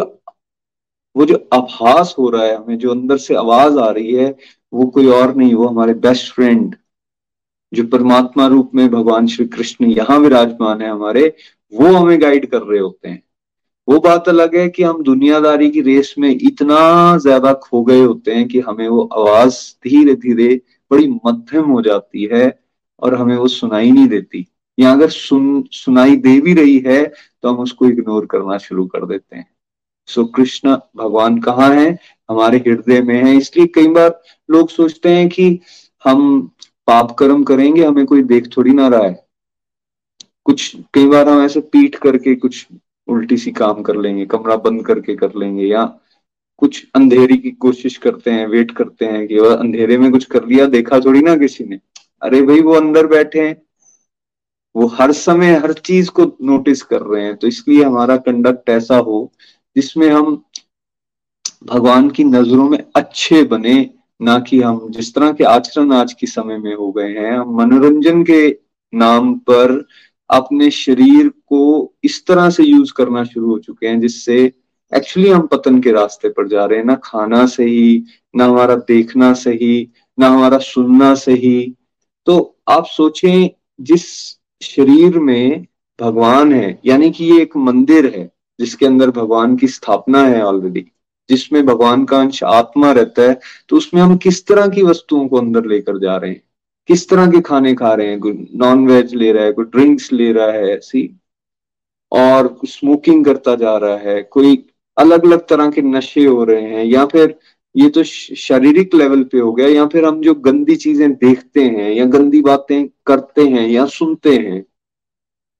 वो जो आभास हो रहा है हमें जो अंदर से आवाज़ आ रही है वो कोई और नहीं वो हमारे बेस्ट फ्रेंड जो परमात्मा रूप में भगवान श्री कृष्ण यहाँ विराजमान है हमारे, वो हमें गाइड कर रहे होते हैं। वो बात अलग है कि हम दुनियादारी की रेस में इतना ज़्यादा खो गए होते हैं कि हमें वो आवाज़ धीरे धीरे बड़ी मध्यम हो जाती है और हमें वो सुनाई नहीं देती। या अगर सुन, सुनाई दे भी रही है तो हम उसको इग्नोर करना शुरू कर देते हैं। सो कृष्ण भगवान कहाँ है? हमारे हृदय में है। इसलिए कई बार लोग सोचते हैं कि हम पाप कर्म करेंगे, हमें कोई देख थोड़ी ना रहा है। कुछ, कई बार हम ऐसे पीट करके कुछ उल्टी सी काम कर लेंगे, कमरा बंद करके कर लेंगे, या कुछ अंधेरी की कोशिश करते हैं, वेट करते हैं कि वह अंधेरे में कुछ कर लिया, देखा थोड़ी ना किसी ने। अरे भाई, वो अंदर बैठे हैं। वो हर समय हर चीज़ को नोटिस कर रहे हैं। तो इसलिए हमारा कंडक्ट ऐसा हो, जिसमें हम भगवान की नज़रों में अच्छे बने ना कि हम जिस तरह के आचरण आज के समय में हो गए हैं, हम मनोरंजन के नाम पर अपने शरीर को इस तरह से यूज़ करना शुरू हो चुके हैं, जिससे एक्चुअली हम पतन के रास्ते पर जा रहे हैं। ना खाना सही, ना हमारा देखना सही, ना हमारा सुनना सही। तो आप सोचें, जिस शरीर में भगवान है, यानी कि ये एक मंदिर है, जिसके अंदर भगवान की स्थापना है ऑलरेडी जिसमें भगवान का अंश आत्मा रहता है तो उसमें हम किस तरह की वस्तुओं को अंदर लेकर जा रहे हैं? किस तरह के खाने खा रहे हैं? कोई नॉन वेज ले रहा है, कोई ड्रिंक्स ले रहा है सी और स्मोकिंग करता जा रहा है, कोई अलग अलग तरह के नशे हो रहे हैं, या फिर ये तो शारीरिक लेवल पे हो गया, या फिर हम जो गंदी चीज़ें देखते हैं, या गंदी बातें करते हैं, या सुनते हैं,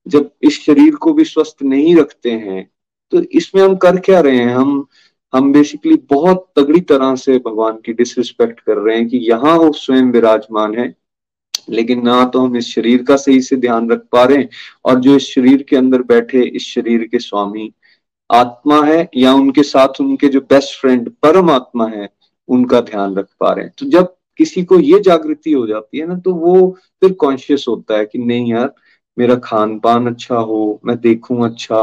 जब इस शरीर को भी स्वस्थ नहीं रखते हैं तो इसमें हम कर क्या रहे हैं? हम हम बेसिकली बहुत तगड़ी तरह से भगवान की डिसरिस्पेक्ट कर रहे हैं कि यहाँ वो स्वयं विराजमान है, लेकिन ना तो हम इस शरीर का सही से ध्यान रख पा रहे हैं और जो इस शरीर के अंदर बैठे इस शरीर के स्वामी आत्मा है या उनके साथ उनके जो बेस्ट फ्रेंड परम आत्मा है, उनका ध्यान रख पा रहे हैं। तो जब किसी को ये जागृति हो जाती है ना तो वो फिर कॉन्शियस होता है कि नहीं यार, मेरा खान पान अच्छा हो, मैं देखूँ अच्छा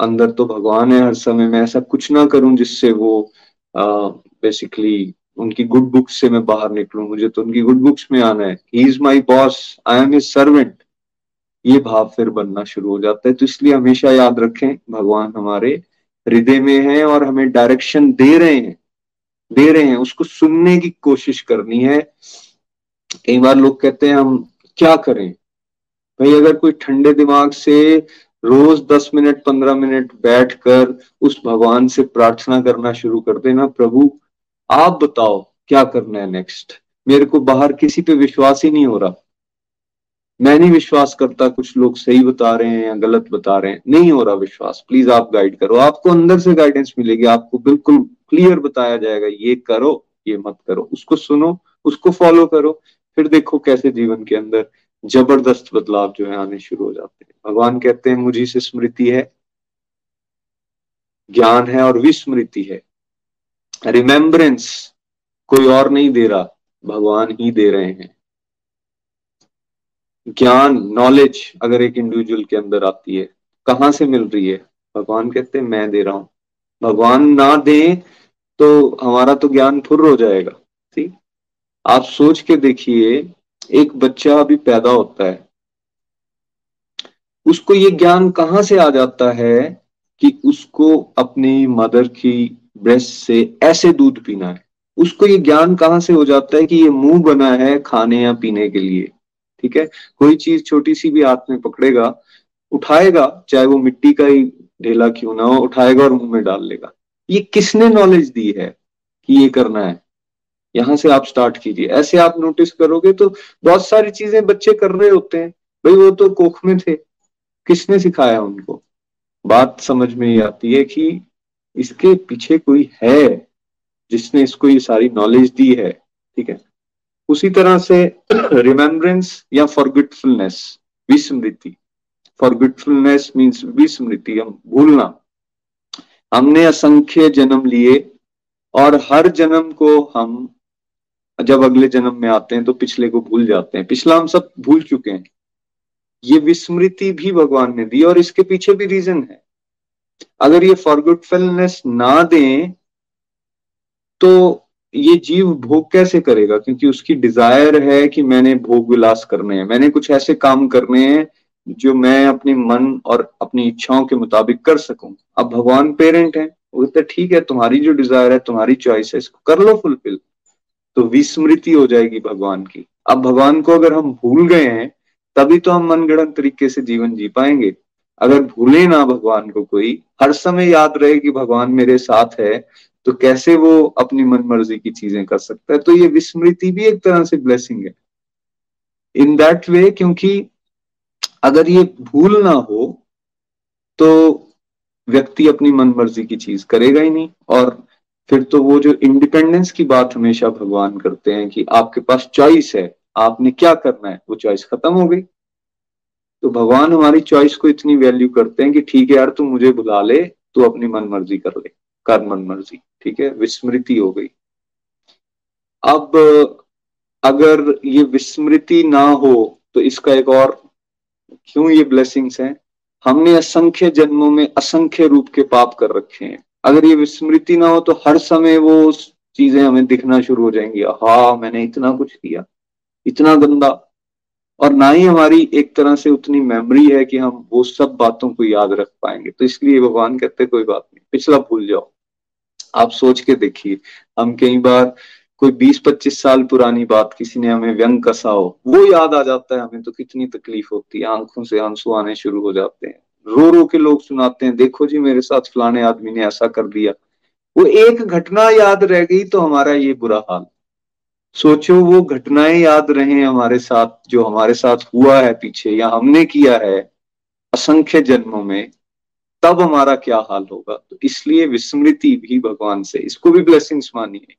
अंदर तो भगवान है हर समय, मैं ऐसा कुछ ना करूँ जिससे वो बेसिकली उनकी गुड बुक्स से मैं बाहर निकलूं। मुझे तो उनकी गुड बुक्स में आना है। He is my boss I am his servant ये भाव फिर बनना शुरू हो जाता है। तो इसलिए हमेशा याद रखें, भगवान हमारे हृदय में है और हमें डायरेक्शन दे रहे हैं। दे रहे हैं। उसको सुनने की कोशिश करनी है। कई बार लोग कहते हैं, हम क्या करें? भाई अगर कोई ठंडे दिमाग से रोज दस मिनट, पंद्रह मिनट बैठकर उस भगवान से प्रार्थना करना शुरू कर देना, प्रभु, आप बताओ क्या करना है नेक्स्ट मेरे को बाहर किसी पे विश्वास ही नहीं हो रहा। मैं नहीं विश्वास करता कुछ लोग सही बता रहे हैं या गलत बता रहे हैं। नहीं हो रहा विश्वास। प्लीज़ आप गाइड करो। आपको अंदर से गाइडेंस मिलेगी। आपको बिल्कुल क्लियर बताया जाएगा, ये करो, ये मत करो। उसको सुनो, उसको फॉलो करो। फिर देखो कैसे जीवन के अंदर ज़बरदस्त बदलाव जो है आने शुरू हो जाते हैं। भगवान कहते हैं, मुझी से स्मृति है, ज्ञान है और विस्मृति है। रिमेम्बरेंस कोई और नहीं दे रहा, भगवान ही दे रहे हैं। ज्ञान नॉलेज अगर एक इंडिविजुअल के अंदर आती है, कहाँ से मिल रही है? भगवान कहते हैं, मैं दे रहा हूँ। भगवान ना दे तो हमारा तो ज्ञान फुर हो जाएगा। ठीक आप सोच के देखिए एक बच्चा अभी पैदा होता है। उसको ये ज्ञान कहाँ से आ जाता है कि उसको अपनी मदर की ब्रेस्ट से ऐसे दूध पीना है? उसको ये ज्ञान कहाँ से हो जाता है कि ये मुँह बना है खाने या पीने के लिए? ठीक है? कोई चीज़ छोटी सी भी हाथ में पकड़ेगा, उठाएगा, चाहे वो मिट्टी का ही ढेला क्यों ना हो, उठाएगा और मुँह में डाल लेगा। ये किसने नॉलेज दी है कि ये करना है? यहाँ से आप स्टार्ट कीजिए। ऐसे आप नोटिस करोगे तो बहुत सारी चीज़ें बच्चे कर रहे होते हैं। भाई वो तो कोख में थे। किसने सिखाया उनको? बात समझ में ही आती है कि इसके पीछे कोई है जिसने इसको ये सारी नॉलेज दी है। ठीक है? उसी तरह से रिमेम्बरेंस या फॉरगेटफुलनेस विस्मृति। फॉरगेटफुलनेस मीन्स विस्मृति, हम भूलना। हमने असंख्य जन्म लिए और हर जन्म को हम जब अगले जन्म में आते हैं तो पिछले को भूल जाते हैं। पिछला हम सब भूल चुके हैं। ये विस्मृति भी भगवान ने दी और इसके पीछे भी रीजन है। अगर ये फॉरगेटफुलनेस ना दें तो ये जीव भोग कैसे करेगा? क्योंकि उसकी डिज़ायर है कि मैंने भोग विलास करने हैं। मैंने कुछ ऐसे काम करने हैं जो मैं अपने मन और अपनी इच्छाओं के मुताबिक कर सकूँ। अब भगवान पेरेंट है। वो तो ठीक है, तुम्हारी जो डिज़ायर है, तुम्हारी चॉइस है, इसको कर लो फुलफिल तो विस्मृति हो जाएगी भगवान की। अब भगवान को अगर हम भूल गए हैं, तभी तो हम मनगढ़ंत तरीके से जीवन जी पाएँगे। अगर भूले ना भगवान को कोई, हर समय याद रहे कि भगवान मेरे साथ है तो कैसे वो अपनी मन मर्ज़ी की चीज़ें कर सकता है? तो ये विस्मृति भी एक तरह से ब्लेसिंग है। इन दैट वे क्योंकि अगर ये भूल ना हो तो व्यक्ति अपनी मन मर्ज़ी की चीज़ करेगा ही नहीं, और फिर तो वो जो इंडिपेंडेंस की बात हमेशा भगवान करते हैं कि आपके पास चॉइस है, आपने क्या करना है, वो चॉइस खत्म हो गई। तो भगवान हमारी चॉइस को इतनी वैल्यू करते हैं कि ठीक है यार, तू मुझे बुला ले, तू अपनी मन मर्ज़ी कर ले, कर मन मर्ज़ी ठीक है? विस्मृति हो गई। अब, अगर ये विस्मृति ना हो तो इसका एक और, क्यों ये ब्लेसिंग्स हैं? हमने असंख्य जन्मों में असंख्य रूप के पाप कर रखे हैं। अगर ये विस्मृति ना हो तो हर समय वो चीज़ें हमें दिखना शुरू हो जाएँगी। हा मैंने इतना कुछ किया, इतना गंदा। और ना ही हमारी एक तरह से उतनी मेमोरी है कि हम वो सब बातों को याद रख पाएँगे। तो इसलिए भगवान कहते कोई बात नहीं, पिछला भूल जाओ। आप सोच के देखिए, हम कई बार कोई 20-25 साल पुरानी बात, किसी ने हमें व्यंग कसा हो, वो याद आ जाता है हमें तो कितनी तकलीफ़ होती है, आँखों से आँसू आने शुरू हो जाते हैं। रो रो के लोग सुनाते हैं, देखो जी मेरे साथ फलाने आदमी ने ऐसा कर दिया। वो एक घटना याद रह गई तो हमारा ये बुरा हाल। सोचो वो घटनाएँ याद रहे हमारे साथ, जो हमारे साथ हुआ है पीछे या हमने किया है असंख्य जन्मों में, तब हमारा क्या हाल होगा? तो इसलिए विस्मृति भी भगवान से, इसको भी ब्लेसिंग्स मानिए।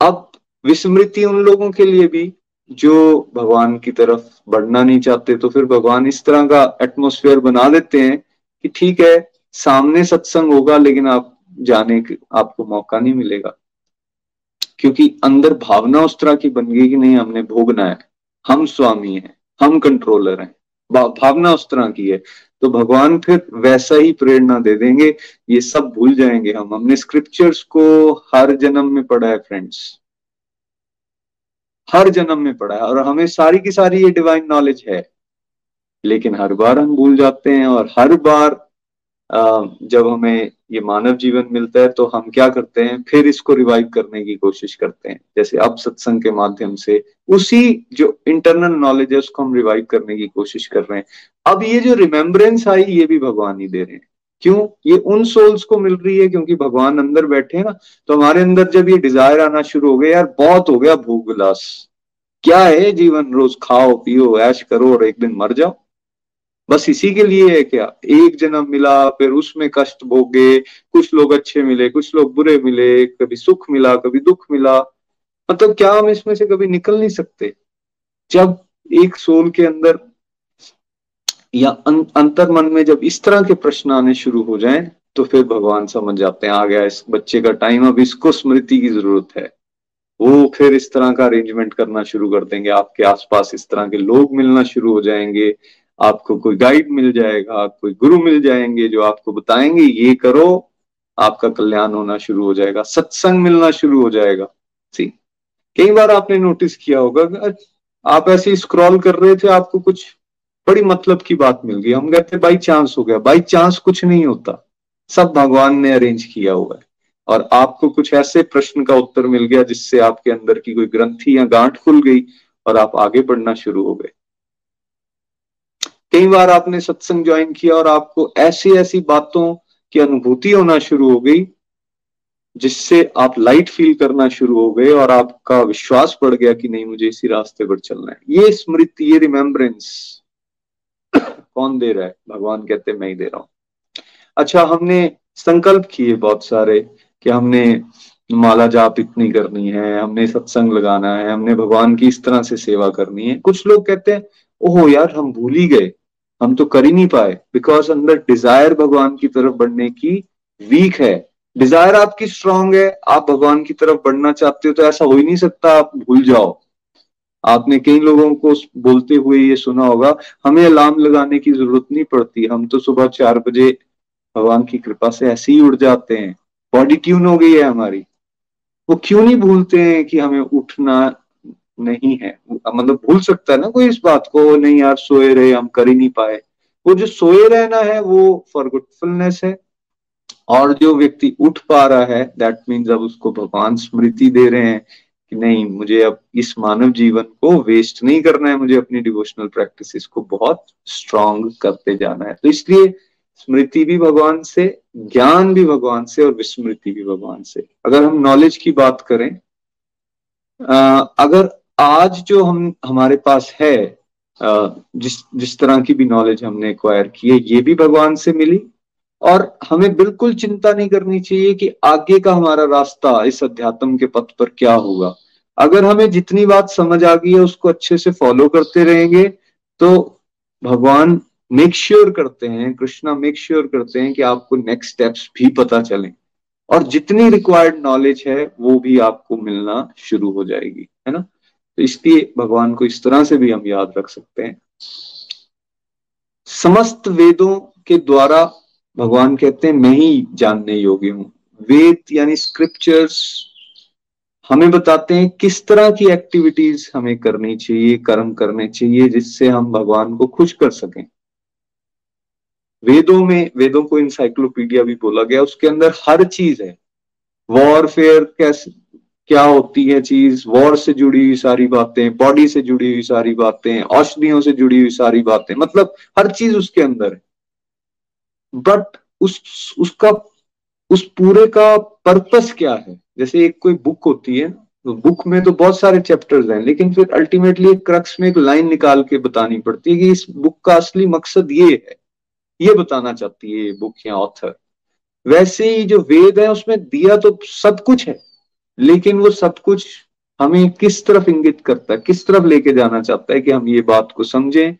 अब विस्मृति उन लोगों के लिए भी जो भगवान की तरफ़ बढ़ना नहीं चाहते तो फिर भगवान इस तरह का एटमोस्फेयर बना देते हैं कि ठीक है, सामने सत्संग होगा, लेकिन आप जाने के, आपको मौका नहीं मिलेगा। क्योंकि अंदर भावना उस तरह की बन गई कि नहीं, हमने भोगना है। हम स्वामी हैं, हम कंट्रोलर हैं। भावना उस तरह की है। तो भगवान फिर वैसा ही प्रेरणा दे देंगे, ये सब भूल जाएँगे हम। हमने स्क्रिप्चर्स को हर जन्म में पढ़ा है फ्रेंड्स हर जन्म में पढ़ा है और हमें सारी की सारी ये डिवाइन नॉलेज है। लेकिन हर बार हम भूल जाते हैं और हर बार जब हमें ये मानव जीवन मिलता है तो हम क्या करते हैं? फिर इसको रिवाइव करने की कोशिश करते हैं। जैसे अब सत्संग के माध्यम से उसी जो इंटरनल नॉलेज है उसको हम रिवाइव करने की कोशिश कर रहे हैं। अब ये जो रिमेम्बरेंस आई, ये भी भगवान ही दे रहे हैं। क्यों? ये उन सोल्स को मिल रही है क्योंकि भगवान अंदर बैठे हैं ना तो हमारे अंदर जब ये डिज़ायर आना शुरू हो गया, यार बहुत हो गया भूख विलास क्या है जीवन? रोज खाओ, पियो, ऐश करो और एक दिन मर जाओ। बस इसी के लिए है क्या? एक जन्म मिला, फिर उसमें कष्ट भोगे, कुछ लोग अच्छे मिले, कुछ लोग बुरे मिले, कभी सुख मिला, कभी दुख मिला। मतलब क्या हम इसमें से कभी निकल नहीं सकते? जब एक सोल के अंदर या अं, अंतर मन में जब इस तरह के प्रश्न आने शुरू हो जाएँ तो फिर भगवान समझ जाते हैं आ गया इस बच्चे का टाइम अब इसको स्मृति की ज़रूरत है। वो फिर इस तरह का अरेंजमेंट करना शुरू कर देंगे। आपके आसपास इस तरह के लोग मिलना शुरू हो जाएँगे। आपको कोई गाइड मिल जाएगा कोई गुरु मिल जाएँगे जो आपको बताएँगे ये करो आपका कल्याण होना शुरू हो जाएगा सत्संग मिलना शुरू हो जाएगा। सी कई बार आपने नोटिस किया होगा आप ऐसे स्क्रॉल कर रहे थे आपको कुछ बड़ी मतलब की बात मिल गई। हम कहते, बाई चांस हो गया। बाई चांस कुछ नहीं होता। सब भगवान ने अरेंज किया हुआ है। और आपको कुछ ऐसे प्रश्न का उत्तर मिल गया जिससे आपके अंदर की कोई ग्रंथि या गांठ खुल गई और आप आगे बढ़ना शुरू हो गए। कई बार आपने सत्संग ज्वाइन किया और आपको ऐसी ऐसी बातों की अनुभूति होना शुरू हो गई जिससे आप लाइट फील करना शुरू हो गए और आपका विश्वास बढ़ गया कि नहीं, मुझे इसी रास्ते पर चलना है। ये स्मृति, ये रिमेम्बरेंस कौन दे रहा है? भगवान कहते, मैं ही दे रहा हूँ। अच्छा हमने संकल्प किए बहुत सारे कि हमने माला जाप इतनी करनी है, हमने सत्संग लगाना है, हमने भगवान की इस तरह से सेवा करनी है। कुछ लोग कहते हैं, ओहो यार, हम भूल ही गए। हम तो कर ही नहीं पाए। बिकॉज़ अंदर डिज़ायर भगवान की तरफ़ बढ़ने की वीक है। डिज़ायर आपकी स्ट्रांग है। आप भगवान की तरफ़ बढ़ना चाहते हो तो ऐसा हो ही नहीं सकता। आप भूल जाओ। आपने कई लोगों को बोलते हुए ये सुना होगा? हमें अलार्म लगाने की ज़रूरत नहीं पड़ती। हम तो सुबह चार बजे भगवान की कृपा से ऐसे ही उठ जाते हैं। बॉडी ट्यून हो गई है हमारी। वो क्यों नहीं भूलते हैं कि हमें उठना नहीं है? मतलब भूल सकता है ना कोई इस बात को, नहीं यार सोए रहे, हम कर ही नहीं पाए। वो जो सोए रहना है, वो फॉरगुटफुलनेस है। और जो व्यक्ति उठ पा रहा है दैट मीन्स अब उसको भगवान स्मृति दे रहे हैं। कि नहीं मुझे अब इस मानव जीवन को वेस्ट नहीं करना है मुझे अपनी डिवोशनल प्रैक्टिस को बहुत स्ट्रांग करते जाना है। तो इसलिए स्मृति भी भगवान से ज्ञान भी भगवान से और विस्मृति भी भगवान से। अगर हम नॉलेज की बात करें आ, अगर आज जो हम हमारे पास है जिस जिस तरह की भी नॉलेज हमने एक्वायर की है ये भी भगवान से मिली और हमें बिल्कुल चिंता नहीं करनी चाहिए कि आगे का हमारा रास्ता इस अध्यात्म के पथ पर क्या होगा। अगर हमें जितनी बात समझ आ गई है, उसको अच्छे से फॉलो करते रहेंगे तो भगवान मेक श्योर करते हैं, कृष्णा मेक श्योर करते हैं कि आपको नेक्स्ट स्टेप्स भी पता चलें। और जितनी रिक्वायर्ड नॉलेज है, वो भी आपको मिलना शुरू हो जाएगी, है ना? तो इसलिए भगवान को इस तरह से भी हम याद रख सकते हैं। समस्त वेदों के द्वारा भगवान कहते हैं, मैं ही जानने योग्य हूँ। वेद यानी स्क्रिप्चर्स हमें बताते हैं किस तरह की एक्टिविटीज़ हमें करनी चाहिए, कर्म करने चाहिए, जिससे हम भगवान को खुश कर सकें। वेदों में, वेदों को इंसाइक्लोपीडिया भी बोला गया, उसके अंदर हर चीज़ है। वॉरफेयर कैसे, क्या होती है चीज़? वॉर से जुड़ी हुई सारी बातें बॉडी से जुड़ी हुई सारी बातें, औषधियों से जुड़ी हुई सारी बातें मतलब हर चीज़ उसके अंदर है। बट उस, उसका, उस पूरे का पर्पस क्या है? जैसे एक कोई बुक होती है तो बुक में तो बहुत सारे चैप्टर्स हैं, लेकिन फिर अल्टीमेटली एक क्रक्स में एक लाइन निकाल के बतानी पड़ती है कि इस बुक का असली मकसद ये है। ये बताना चाहती है ये बुक या ऑथर वैसे ही जो वेद है, उसमें दिया तो सब कुछ है, लेकिन वो सब कुछ हमें किस तरफ़ इंगित करता है? किस तरफ़ लेके जाना चाहता है कि हम ये बात को समझें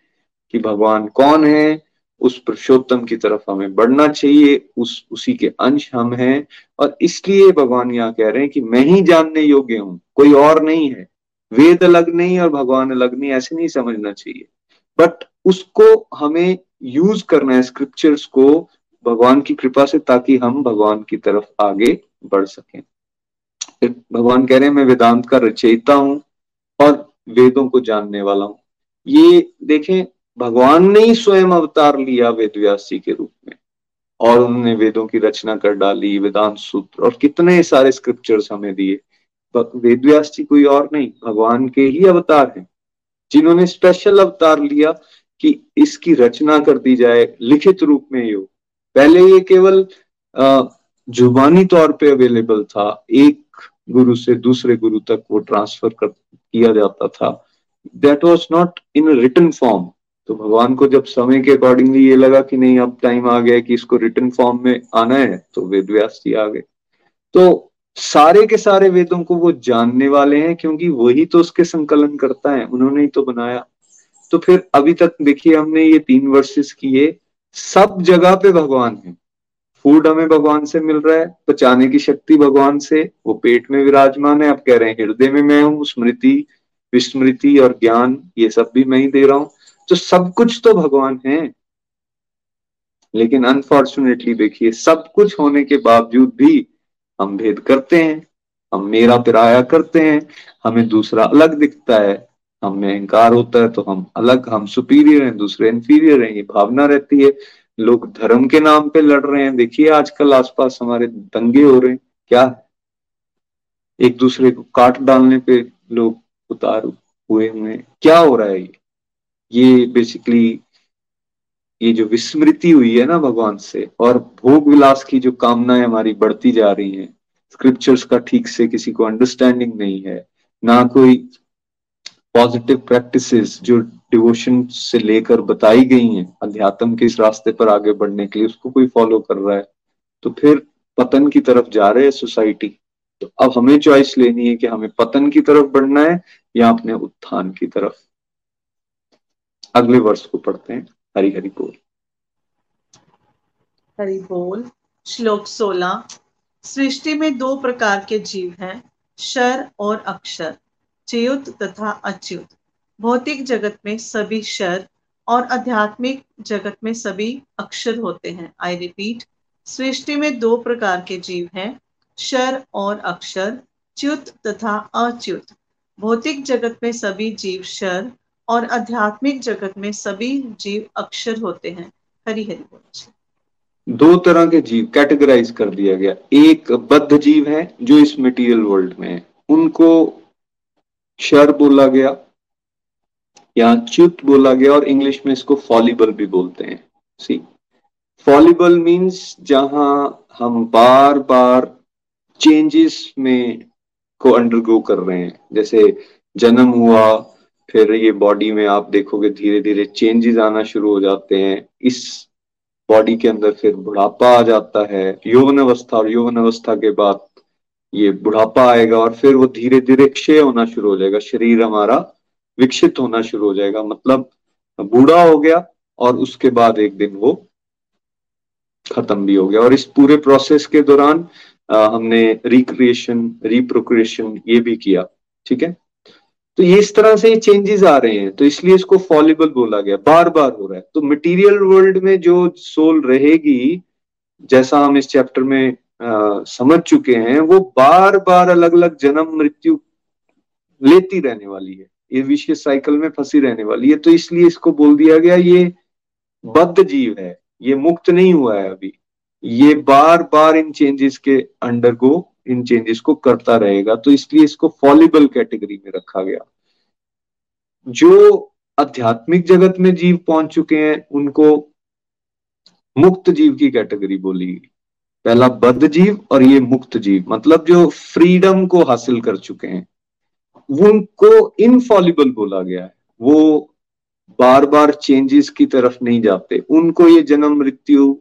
कि भगवान कौन है? उस पुरुषोत्तम की तरफ़ हमें बढ़ना चाहिए, उस, उसी के अंश हम हैं। और इसलिए भगवान यहाँ कह रहे हैं कि मैं ही जानने योग्य हूँ, कोई और नहीं है। वेद अलग नहीं और भगवान अलग नहीं, ऐसे नहीं समझना चाहिए। बट उसको हमें यूज़ करना है स्क्रिप्चर्स को, भगवान की कृपा से, ताकि हम भगवान की तरफ़ आगे बढ़ सकें। भगवान कह रहे हैं, मैं वेदांत का रचयिता हूँ और वेदों को जानने वाला हूँ। ये देखें भगवान ने ही स्वयं अवतार लिया वेद व्यास जी के रूप में। और उन्होंने वेदों की रचना कर डाली, वेदांत सूत्र, और कितने सारे स्क्रिप्चर्स हमें दिए। वेद व्यास जी कोई और नहीं, भगवान के ही अवतार हैं, जिन्होंने स्पेशल अवतार लिया कि इसकी रचना कर दी जाए लिखित रूप में यो। पहले ये केवल जुबानी तौर पे अवेलेबल था, एक गुरु से दूसरे गुरु तक वो ट्रांसफ़र कर, किया जाता था। That was not in return form तो भगवान को जब समय के अकॉर्डिंगली ये लगा कि नहीं, अब टाइम आ गया कि इसको रिटर्न फॉर्म में आना है तो वेद व्यास जी आ गए। तो सारे के सारे वेदों को वो जानने वाले हैं क्योंकि वही तो उसके संकलन करता है, उन्होंने ही तो बनाया। तो फिर अभी तक देखिए, हमने ये तीन वर्सेस किए, सब जगह पे भगवान है। फ़ूड हमें भगवान से मिल रहा है, पचाने की शक्ति भगवान से, वो पेट में विराजमान है। आप कह रहे हैं, हृदय में मैं हूँ, स्मृति, विस्मृति और ज्ञान, ये सब भी मैं ही दे रहा हूँ। तो सब कुछ तो भगवान है। लेकिन अनफॉर्चुनेटली देखिए, सब कुछ होने के बावजूद भी हम भेद करते हैं, हम मेरा पिराया करते हैं, हमें दूसरा अलग दिखता है, हमें अहंकार होता है तो हम अलग, हम सुपीरियर हैं, दूसरे इंफीरियर हैं, ये भावना रहती है। लोग धर्म के नाम पे लड़ रहे हैं। देखिए आजकल आसपास हमारे दंगे हो रहे हैं। क्या? एक दूसरे को काट डालने पे लोग उतार हुए हुए क्या हो रहा है ये? ये बेसिकली ये जो विस्मृति हुई है ना भगवान से और भोग विलास की जो कामनाएँ हमारी बढ़ती जा रही हैं स्क्रिप्चर्स का ठीक से किसी को अंडरस्टैंडिंग नहीं है, ना कोई पॉजिटिव प्रैक्टिसेस जो डिवोशन से लेकर बताई गई हैं, अध्यात्म के इस रास्ते पर आगे बढ़ने के लिए उसको कोई फॉलो कर रहा है तो फिर पतन की तरफ़ जा रहे हैं सोसाइटी तो अब हमें चॉइस लेनी है कि हमें पतन की तरफ़ बढ़ना है या अपने उत्थान की तरफ़। अगले वर्ष को पढ़ते हैं, हरी हरी बोल। हरि बोल, श्लोक सोलह, सृष्टि में दो प्रकार के जीव हैं, शर और अक्षर, च्युत तथा अच्युत। भौतिक जगत में सभी शर और आध्यात्मिक जगत में सभी अक्षर होते हैं। आई रिपीट सृष्टि में दो प्रकार के जीव हैं, शर और अक्षर, च्युत तथा अच्युत। भौतिक जगत में सभी जीव शर और आध्यात्मिक जगत में सभी जीव अक्षर होते हैं। हरी हरी बोल दो तरह के जीव कैटेगराइज कर दिया गया। एक बद्ध जीव है, जो इस मटेरियल वर्ल्ड में है। उनको शर बोला गया या च्युत बोला गया और इंग्लिश में इसको फॉलिबल भी बोलते हैं। सी फॉलिबल मीन्स जहाँ हम बार बार चेंजेस में को अंडरगो कर रहे हैं। जैसे जन्म हुआ फिर ये बॉडी में आप देखोगे धीरे धीरे चेंजेस आना शुरू हो जाते हैं। इस बॉडी के अंदर फिर बुढ़ापा आ जाता है। यौवन अवस्था और यौवन अवस्था के बाद ये बुढ़ापा आएगा और फिर वो धीरे धीरे क्षय होना शुरू हो जाएगा। शरीर हमारा विकसित होना शुरू हो जाएगा। मतलब बूढ़ा हो गया और उसके बाद एक दिन वो खत्म भी हो गया। और इस पूरे प्रोसेस के दौरान हमने रिक्रिएशन रिप्रोक्रिएशन ये भी किया। ठीक है? तो ये इस तरह से चेंजेस आ रहे हैं तो इसलिए इसको फॉलिबल बोला गया बार बार हो रहा है। तो मटेरियल वर्ल्ड में जो सोल रहेगी जैसा हम इस चैप्टर में आ, समझ चुके हैं वो बार बार अलग अलग जन्म मृत्यु लेती रहने वाली है। ये विशेष साइकिल में फंसी रहने वाली है तो इसलिए इसको बोल दिया गया ये बद्ध जीव है ये मुक्त नहीं हुआ है अभी। ये बार बार इन चेंजेस के अंडर को इन चेंजेस को करता रहेगा तो इसलिए इसको फॉलिबल कैटेगरी में रखा गया। जो आध्यात्मिक जगत में जीव पहुँच चुके हैं, उनको मुक्त जीव की कैटेगरी बोली गई। पहला बद्ध जीव और ये मुक्त जीव मतलब जो फ्रीडम को हासिल कर चुके हैं, उनको इनफॉलिबल बोला गया है। वो बार बार चेंजेस की तरफ़ नहीं जाते। उनको ये जन्म, मृत्यु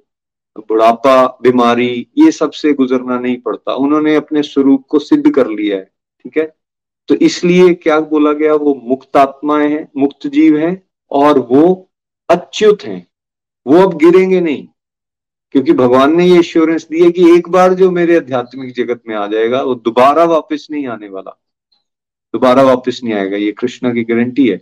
बुढ़ापा, बीमारी, ये सबसे गुजरना नहीं पड़ता। उन्होंने अपने स्वरूप को सिद्ध कर लिया है, ठीक है? तो इसलिए क्या बोला गया? वो मुक्त आत्माएँ हैं, मुक्त जीव हैं, और वो अच्युत हैं। वो अब गिरेंगे नहीं, क्योंकि भगवान ने ये एश्योरेंस दी है कि एक बार जो मेरे आध्यात्मिक जगत में आ जाएगा, वो दोबारा वापस नहीं आने वाला। दोबारा वापस नहीं आएगा, ये कृष्णा की गारंटी है।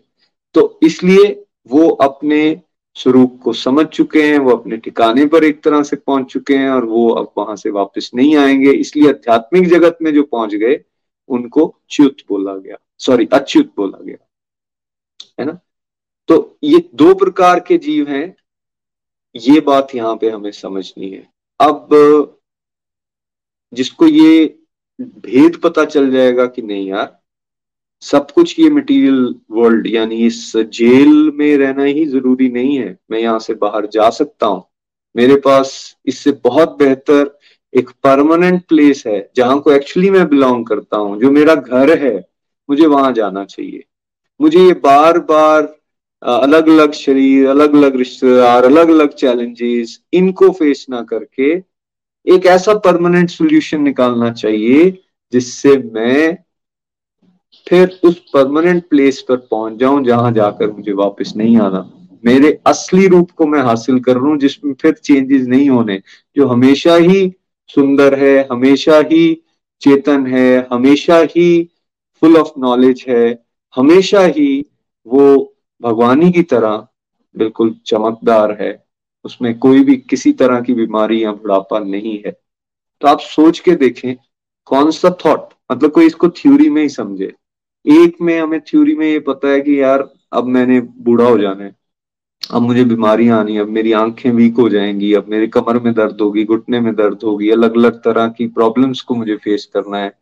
तो इसलिए वो अपने स्वरूप को समझ चुके हैं, वो अपने ठिकाने पर एक तरह से पहुँच चुके हैं और वो अब वहाँ से वापस नहीं आएँगे। इसलिए आध्यात्मिक जगत में जो पहुँच गए, उनको च्युत बोला गया। सॉरी अच्युत बोला गया। है ना? तो ये दो प्रकार के जीव हैं। ये बात यहाँ पे हमें समझनी है। अब, जिसको ये भेद पता चल जाएगा कि नहीं यार सब कुछ ये मटेरियल वर्ल्ड यानी इस जेल में रहना ही ज़रूरी नहीं है। मैं यहाँ से बाहर जा सकता हूँ। मेरे पास इससे बहुत बेहतर एक परमानेंट प्लेस है, जहाँ को एक्चुअली मैं बिलोंग करता हूँ। जो मेरा घर है, मुझे वहाँ जाना चाहिए। मुझे ये बार बार अलग अलग शरीर अलग अलग रिश्तेदार अलग अलग चैलेंजेस इनको फेस ना करके एक ऐसा परमानेंट सोल्यूशन निकालना चाहिए, जिससे मैं फिर उस परमानेंट प्लेस पर पहुँच जाऊँ, जहाँ जाकर मुझे वापस नहीं आना। मेरे असली रूप को मैं हासिल कर लू जिसमें फिर चेंजेस नहीं होने, जो हमेशा ही सुंदर है, हमेशा ही चेतन है, हमेशा ही फुल ऑफ़ नॉलेज है, हमेशा ही वो भगवानी की तरह बिल्कुल चमकदार है। उसमें कोई भी किसी तरह की बीमारी या बुढ़ापा नहीं है। तो आप सोच के देखें, कौन सा थॉट मतलब कोई इसको थ्योरी में ही समझे। एक में हमें थ्योरी में ये पता है कि यार, अब मैंने बूढ़ा हो जाना है। अब मुझे बीमारियाँ आनी अब मेरी आँखें वीक हो जाएँगी, अब मेरे कमर में दर्द होगी, घुटने में दर्द होगी अलग अलग तरह की प्रॉब्लम्स को मुझे फेस करना है।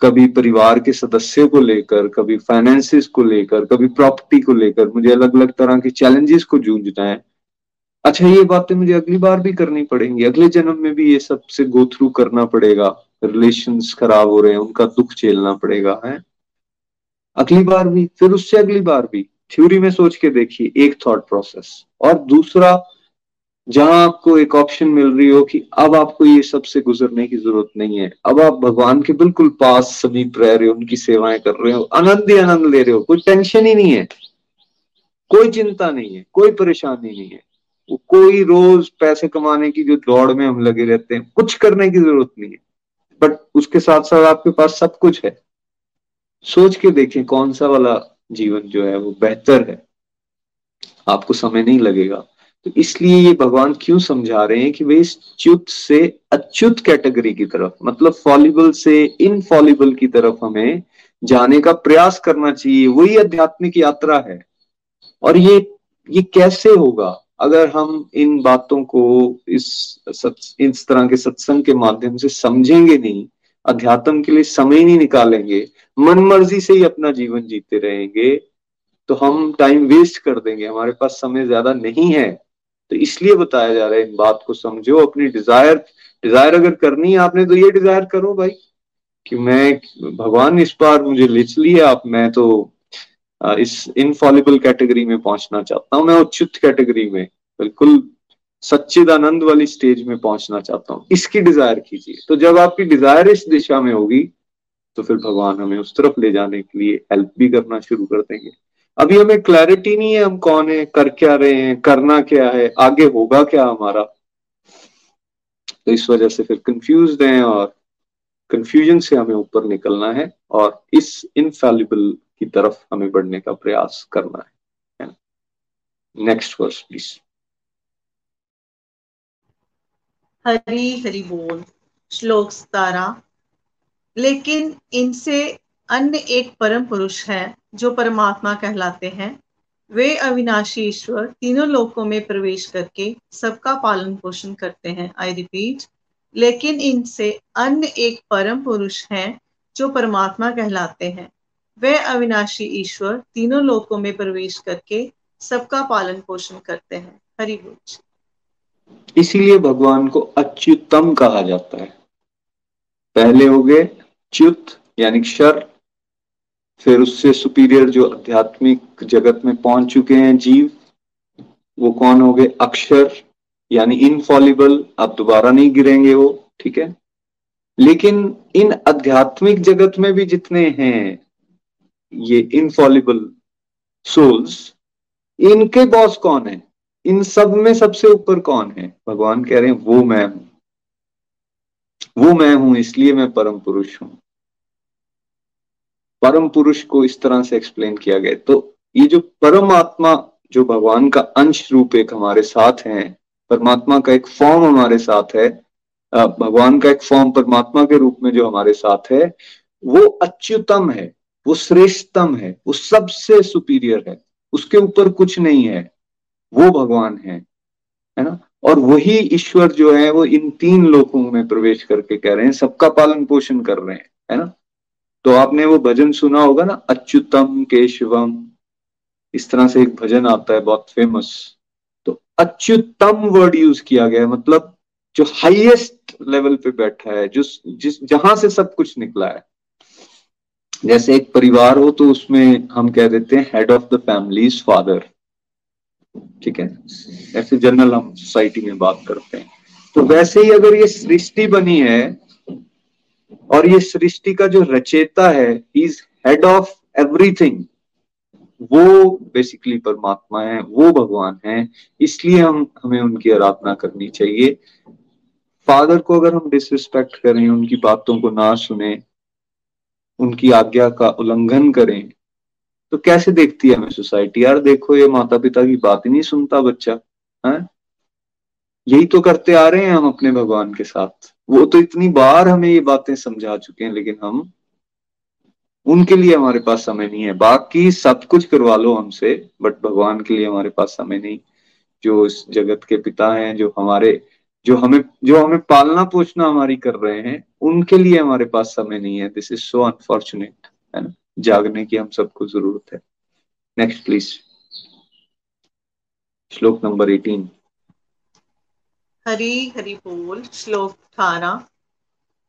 कभी परिवार के सदस्यों को लेकर, कभी फाइनेंसिस को लेकर, कभी प्रॉपर्टी को लेकर मुझे अलग अलग तरह के चैलेंजेस को जूझना है। अच्छा ये बातें मुझे अगली बार भी करनी पड़ेंगी। अगले जन्म में भी ये सबसे गो थ्रू करना पड़ेगा। रिलेशंस खराब हो रहे हैं, उनका दुख झेलना पड़ेगा, है? अगली बार भी, फिर उससे अगली बार भी थ्योरी में सोच के देखिए, एक थॉट प्रोसेस और दूसरा, जहाँ आपको एक ऑप्शन मिल रही हो कि अब आपको ये सबसे गुजरने की ज़रूरत नहीं है। अब आप भगवान के बिल्कुल पास, समीप रह रहे हो, उनकी सेवाएँ कर रहे हो, आनंद ही आनंद ले रहे हो, कोई टेंशन ही नहीं है। कोई चिंता नहीं है, कोई परेशानी नहीं है। वो कोई रोज पैसे कमाने की जो दौड़ में हम लगे रहते हैं, कुछ करने की ज़रूरत नहीं है। बट उसके साथ साथ आपके पास सब कुछ है। सोच के देखें कौन सा वाला जीवन जो है वो बेहतर है। आपको समय नहीं लगेगा। तो इसलिए ये भगवान क्यों समझा रहे हैं कि वे इस च्युत से अच्युत कैटेगरी की तरफ़ मतलब फॉलिबल से इनफॉलिबल की तरफ़ हमें जाने का प्रयास करना चाहिए। वही आध्यात्मिक यात्रा है। और ये ये कैसे होगा? अगर हम इन बातों को इस सत, इस तरह के सत्संग के माध्यम से समझेंगे नहीं अध्यात्म के लिए समय नहीं निकालेंगे। मन मर्ज़ी से ही अपना जीवन जीते रहेंगे। तो हम टाइम वेस्ट कर देंगे। हमारे पास समय ज़्यादा नहीं है। तो इसलिए बताया जा रहा है इन बात को समझो, अपनी डिज़ायर डिज़ायर अगर करनी है आपने तो ये डिज़ायर करो भाई, कि मैं, भगवान इस बार मुझे लिच लिया आप, मैं तो इस इनफॉलिबल कैटेगरी में पहुँचना चाहता हूँ। मैं उच्चित कैटेगरी में, बिल्कुल सच्चिदानंद वाली स्टेज में पहुँचना चाहता हूँ। इसकी डिज़ायर कीजिए। तो जब आपकी डिज़ायर इस दिशा में होगी तो फिर भगवान हमें उस तरफ़ ले जाने के लिए हेल्प भी करना शुरू कर देंगे। अभी हमें क्लैरिटी नहीं है हम कौन है, कर क्या रहे हैं, करना क्या है, आगे होगा क्या हमारा? तो इस वजह से फिर कंफ्यूज हैं और कंफ्यूजन से हमें ऊपर निकलना है और इस इनफेलिबल की तरफ़ हमें बढ़ने का प्रयास करना है। Next verse please Hari Hari बोल, श्लोक सतारा। लेकिन इनसे अन्य एक परम पुरुष है, जो परमात्मा कहलाते हैं। वे अविनाशी ईश्वर तीनों लोकों में प्रवेश करके सबका पालन पोषण करते हैं आई रिपीट लेकिन इनसे अन्य एक परम पुरुष हैं, जो परमात्मा कहलाते हैं। वे अविनाशी ईश्वर तीनों लोकों में प्रवेश करके सबका पालन पोषण करते हैं। हरि इसीलिए भगवान को अच्युतम कहा जाता है। पहले हो गए च्युत, यानी क्षर, फिर उससे सुपीरियर जो आध्यात्मिक जगत में पहुँच चुके हैं जीव, वो कौन हो गए? अक्षर, यानी इनफॉलिबल अब दोबारा नहीं गिरेंगे वो, ठीक है? लेकिन इन आध्यात्मिक जगत में भी जितने हैं, ये इनफॉलिबल सोल्स इनके बॉस कौन है? इन सब में सबसे ऊपर कौन है? भगवान कह रहे हैं, वो मैं हूँ। वो मैं हूँ, इसलिए मैं परम पुरुष हूँ। परम पुरुष को इस तरह से एक्सप्लेन किया गया। तो ये जो परमात्मा, जो भगवान का अंश रूप एक हमारे साथ है, परमात्मा का एक फॉर्म हमारे साथ है भगवान का एक फॉर्म परमात्मा के रूप में जो हमारे साथ है, वो अच्युतम है, वो श्रेष्ठतम है, वो सबसे सुपीरियर है, उसके ऊपर कुछ नहीं है। वो भगवान है है ना? और वही ईश्वर जो है, वो इन तीन लोकों में प्रवेश करके कह रहे हैं, सबका पालन पोषण कर रहे हैं, है ना? तो आपने वो भजन सुना होगा ना, अच्युतम केशवम, इस तरह से एक भजन आता है, बहुत फ़ेमस तो अच्युतम वर्ड यूज़ किया गया है मतलब जो हाईएस्ट लेवल पे बैठा है, जो जिस, जहाँ से सब कुछ निकला है। जैसे एक परिवार हो तो उसमें हम कह देते हैं head of the family father ठीक है? ऐसे जनरल हम सोसाइटी में बात करते हैं। तो वैसे ही अगर ये सृष्टि बनी है, और ये सृष्टि का जो रचेता है इज़ हेड ऑफ़ एवरीथिंग वो बेसिकली परमात्मा है, वो भगवान है, इसलिए हम, हमें उनकी आराधना करनी चाहिए। फादर को अगर हम डिसरिस्पेक्ट करें, उनकी बातों को ना सुने, उनकी आज्ञा का उल्लंघन करें तो कैसे देखती है हमें सोसाइटी? यार देखो, ये माता पिता की बात ही नहीं सुनता बच्चा, है? यही तो करते आ रहे हैं हम अपने भगवान के साथ। वो तो इतनी बार हमें ये बातें समझा चुके हैं, लेकिन हम, उनके लिए हमारे पास समय नहीं है। बाकी सब कुछ करवा लो हमसे बट भगवान के लिए हमारे पास समय नहीं। जो इस जगत के पिता हैं, जो हमारे, जो हमें जो हमें पालना पोषना हमारी कर रहे हैं, उनके लिए हमारे पास समय नहीं है। दिस इज़ सो अनफॉर्चुनेट है ना? जागने की हम सबको ज़रूरत है। नेक्स्ट प्लीज़ श्लोक नंबर एटीन हरी हरि बोल, श्लोक अठारह।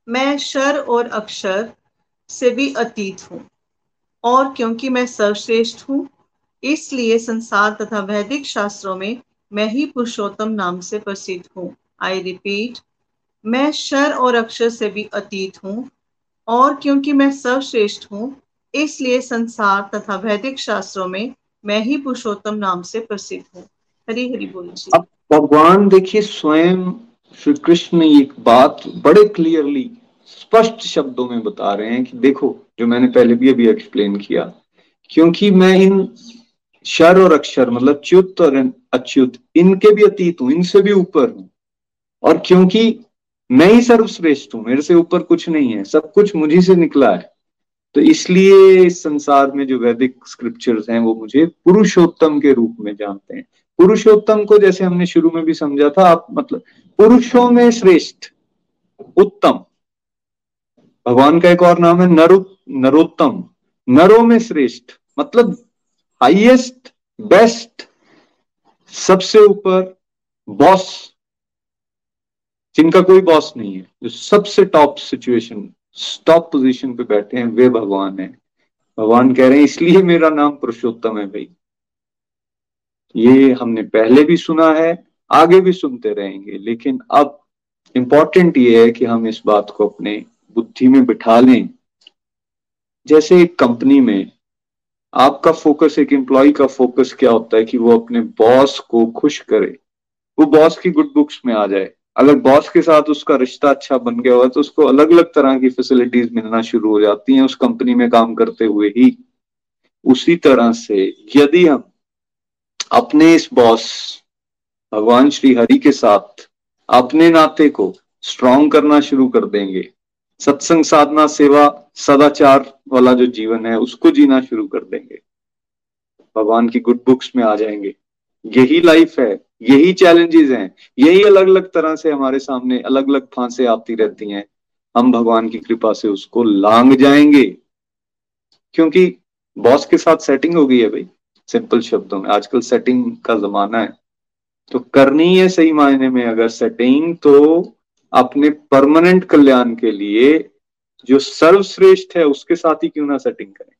मैं शर और अक्षर से भी अतीत हूँ, और क्योंकि मैं सर्वश्रेष्ठ हूँ, इसलिए संसार तथा वैदिक शास्त्रों में मैं ही पुरुषोत्तम नाम से प्रसिद्ध हूँ। आई रिपीट मैं शर और अक्षर से भी अतीत हूँ, और क्योंकि मैं सर्वश्रेष्ठ हूँ इसलिए संसार तथा वैदिक शास्त्रों में मैं ही पुरुषोत्तम नाम से प्रसिद्ध हूँ। हरी हरी बोल जी। अब भगवान देखिए, स्वयं श्री कृष्ण एक बात बड़े क्लियरली स्पष्ट शब्दों में बता रहे हैं कि देखो, जो मैंने पहले भी अभी एक्सप्लेन किया, क्योंकि मैं इन शर और अक्षर मतलब च्युत और अच्युत, इनके भी अतीत हूँ, इनसे भी ऊपर हूँ। और क्योंकि मैं ही सर्वश्रेष्ठ हूँ, मेरे से ऊपर कुछ नहीं है, सब कुछ मुझी से निकला है। तो इसलिए इस संसार में जो वैदिक स्क्रिप्चर्स हैं, वो मुझे पुरुषोत्तम के रूप में जानते हैं। पुरुषोत्तम को जैसे हमने शुरू में भी समझा था, आप मतलब पुरुषों में श्रेष्ठ, उत्तम। भगवान का एक और नाम है नरो, नरोत्तम। नरो में श्रेष्ठ मतलब हाईएस्ट बेस्ट सबसे ऊपर बॉस जिनका कोई बॉस नहीं है, जो सबसे टॉप सिचुएशन टॉप पोजीशन पे बैठे हैं, वे भगवान है। भगवान कह रहे हैं, इसलिए मेरा नाम पुरुषोत्तम है भाई। ये हमने पहले भी सुना है, आगे भी सुनते रहेंगे, लेकिन अब इंपॉर्टेंट ये है कि हम इस बात को अपने बुद्धि में बिठा लें। जैसे एक कंपनी में आपका फोकस एक एम्प्लॉय का फोकस क्या होता है कि वो अपने बॉस को खुश करे, वो बॉस की गुड बुक्स में आ जाए। अगर बॉस के साथ उसका रिश्ता अच्छा बन गया हुआ तो उसको अलग अलग तरह की फैसिलिटीज़ मिलना शुरू हो जाती हैं उस कंपनी में काम करते हुए ही। उसी तरह से यदि हम अपने इस बॉस भगवान श्री हरि के साथ अपने नाते को स्ट्रॉन्ग करना शुरू कर देंगे, सत्संग साधना, सेवा, सदाचार वाला जो जीवन है, उसको जीना शुरू कर देंगे। भगवान की गुड बुक्स में आ जाएँगे। यही लाइफ है। यही चैलेंजेस हैं। यही अलग अलग तरह से हमारे सामने अलग अलग फांसे आती रहती हैं। हम भगवान की कृपा से उसको लांग जाएँगे। क्योंकि बॉस के साथ सेटिंग हो गई है भाई सिंपल शब्दों में। आजकल सेटिंग का जमाना है। तो करनी है सही मायने में अगर सेटिंग तो अपने परमानेंट कल्याण के लिए जो सर्वश्रेष्ठ है उसके साथ ही क्यों ना सेटिंग करें?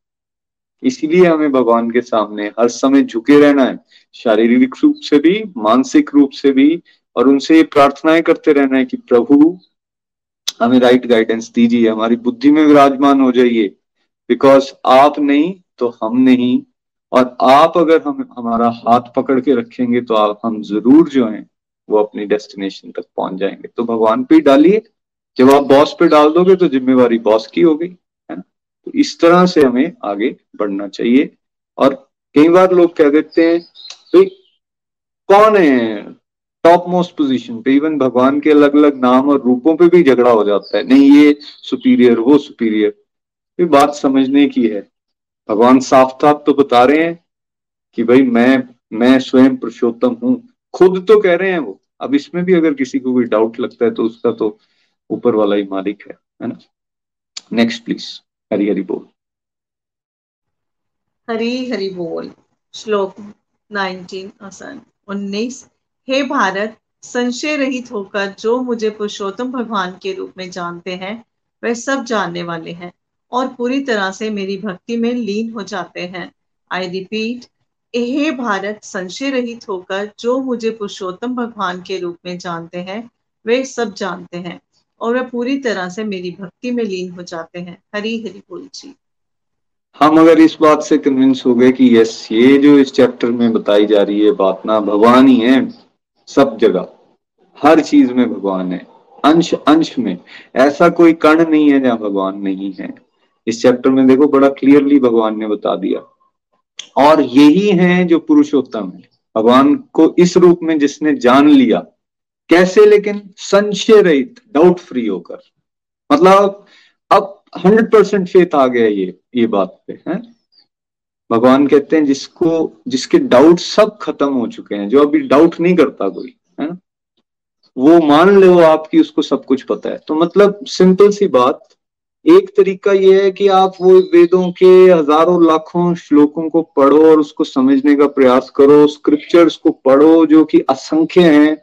इसीलिए हमें भगवान के सामने हर समय झुके रहना है। शारीरिक रूप से भी, मानसिक रूप से भी, और उनसे ये प्रार्थनाएँ करते रहना है कि प्रभु, हमें राइट गाइडेंस दीजिए, हमारी बुद्धि में विराजमान हो जाइए। बिकॉज़ आप नहीं तो हम नहीं। और आप अगर हम, हमारा हाथ पकड़ के रखेंगे तो आप, हम ज़रूर जो है, वो अपनी डेस्टिनेशन तक पहुँच जाएँगे। तो भगवान पे डालिए। जब आप बॉस पे डाल दोगे तो जिम्मेवारी बॉस की हो गई तो इस तरह से हमें आगे बढ़ना चाहिए। और कई बार लोग कह देते हैं तो कौन है टॉप मोस्ट पोजीशन पे? इवन भगवान के अलग अलग नाम और रूपों पे भी झगड़ा हो जाता है। नहीं, ये सुपीरियर वो सुपीरियर ये बात समझने की है। भगवान साफ़ साफ़ तो बता रहे हैं कि भाई, मैं मैं स्वयं पुरुषोत्तम हूँ। खुद तो कह रहे हैं वो। अब इसमें भी अगर किसी को कोई डाउट लगता है तो उसका तो ऊपर वाला ही मालिक है है ना? नेक्स्ट प्लीज़ हरी हरी बोल। हरी हरी बोल। श्लोक 19 आसन। 19 हे भारत, संशय रहित होकर जो मुझे पुरुषोत्तम भगवान के रूप में जानते हैं, वह सब जानने वाले हैं और पूरी तरह से मेरी भक्ति में लीन हो जाते हैं। आई रिपीट हे भारत, संशय रहित होकर जो मुझे पुरुषोत्तम भगवान के रूप में जानते हैं वे सब जानते हैं। और वह पूरी तरह से मेरी भक्ति में लीन हो जाते हैं। हरी हरी बोल जी। हम अगर इस बात से कन्विंस हो गए कि यस ये जो इस चैप्टर में बताई जा रही है बात ना, भगवान ही है, सब जगह, हर चीज़ में भगवान है। अंश अंश में, ऐसा कोई कण नहीं है जहाँ भगवान नहीं है। इस चैप्टर में देखो, बड़ा क्लियरली भगवान ने बता दिया। और यही है जो पुरुषोत्तम है। भगवान को इस रूप में जिसने जान लिया कैसे, लेकिन संशय रहित डाउट फ्री होकर। मतलब अब हंड्रेड परसेंट फेथ आ गया ये ये बात पे, है? भगवान कहते हैं, जिसको, जिसके डाउट सब खत्म हो चुके हैं, जो अभी डाउट नहीं करता कोई, है? वो मान लो आपकी, उसको सब कुछ पता है। तो मतलब सिंपल सी बात, एक तरीका यह है कि आप वो वेदों के हज़ारों लाखों श्लोकों को पढ़ो और उसको समझने का प्रयास करो स्क्रिप्चर्स को पढ़ो, जो कि असंख्य हैं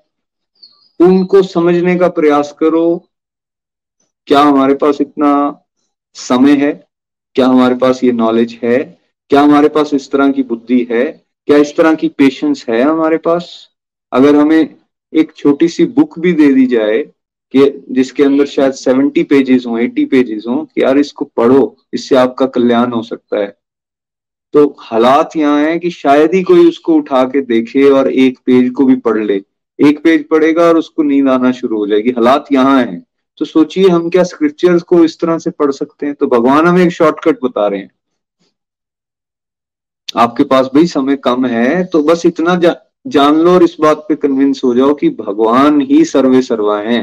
उनको समझने का प्रयास करो, क्या हमारे पास इतना समय है? क्या हमारे पास ये नॉलेज है? क्या हमारे पास इस तरह की बुद्धि है? क्या इस तरह की पेशेंस है हमारे पास? अगर हमें एक छोटी सी बुक भी दे दी जाए कि जिसके अंदर शायद सेवेंटी पेजेस हो एटी पेजेस हो, कि यार इसको पढ़ो, इससे आपका कल्याण हो सकता है। तो हालात यहाँ है कि शायद ही कोई उसको उठा के देखे और एक पेज को भी पढ़ ले। एक पेज पढ़ेगा और उसको नींद आना शुरू हो जाएगी। हालात यहाँ है। तो सोचिए हम क्या स्क्रिप्चर्स को इस तरह से पढ़ सकते हैं। तो भगवान हमें एक शॉर्टकट बता रहे हैं। आपके पास भाई समय कम है तो बस इतना जा, जान लो और इस बात पे कन्विंस हो जाओ कि भगवान ही सर्वे सर्वा है।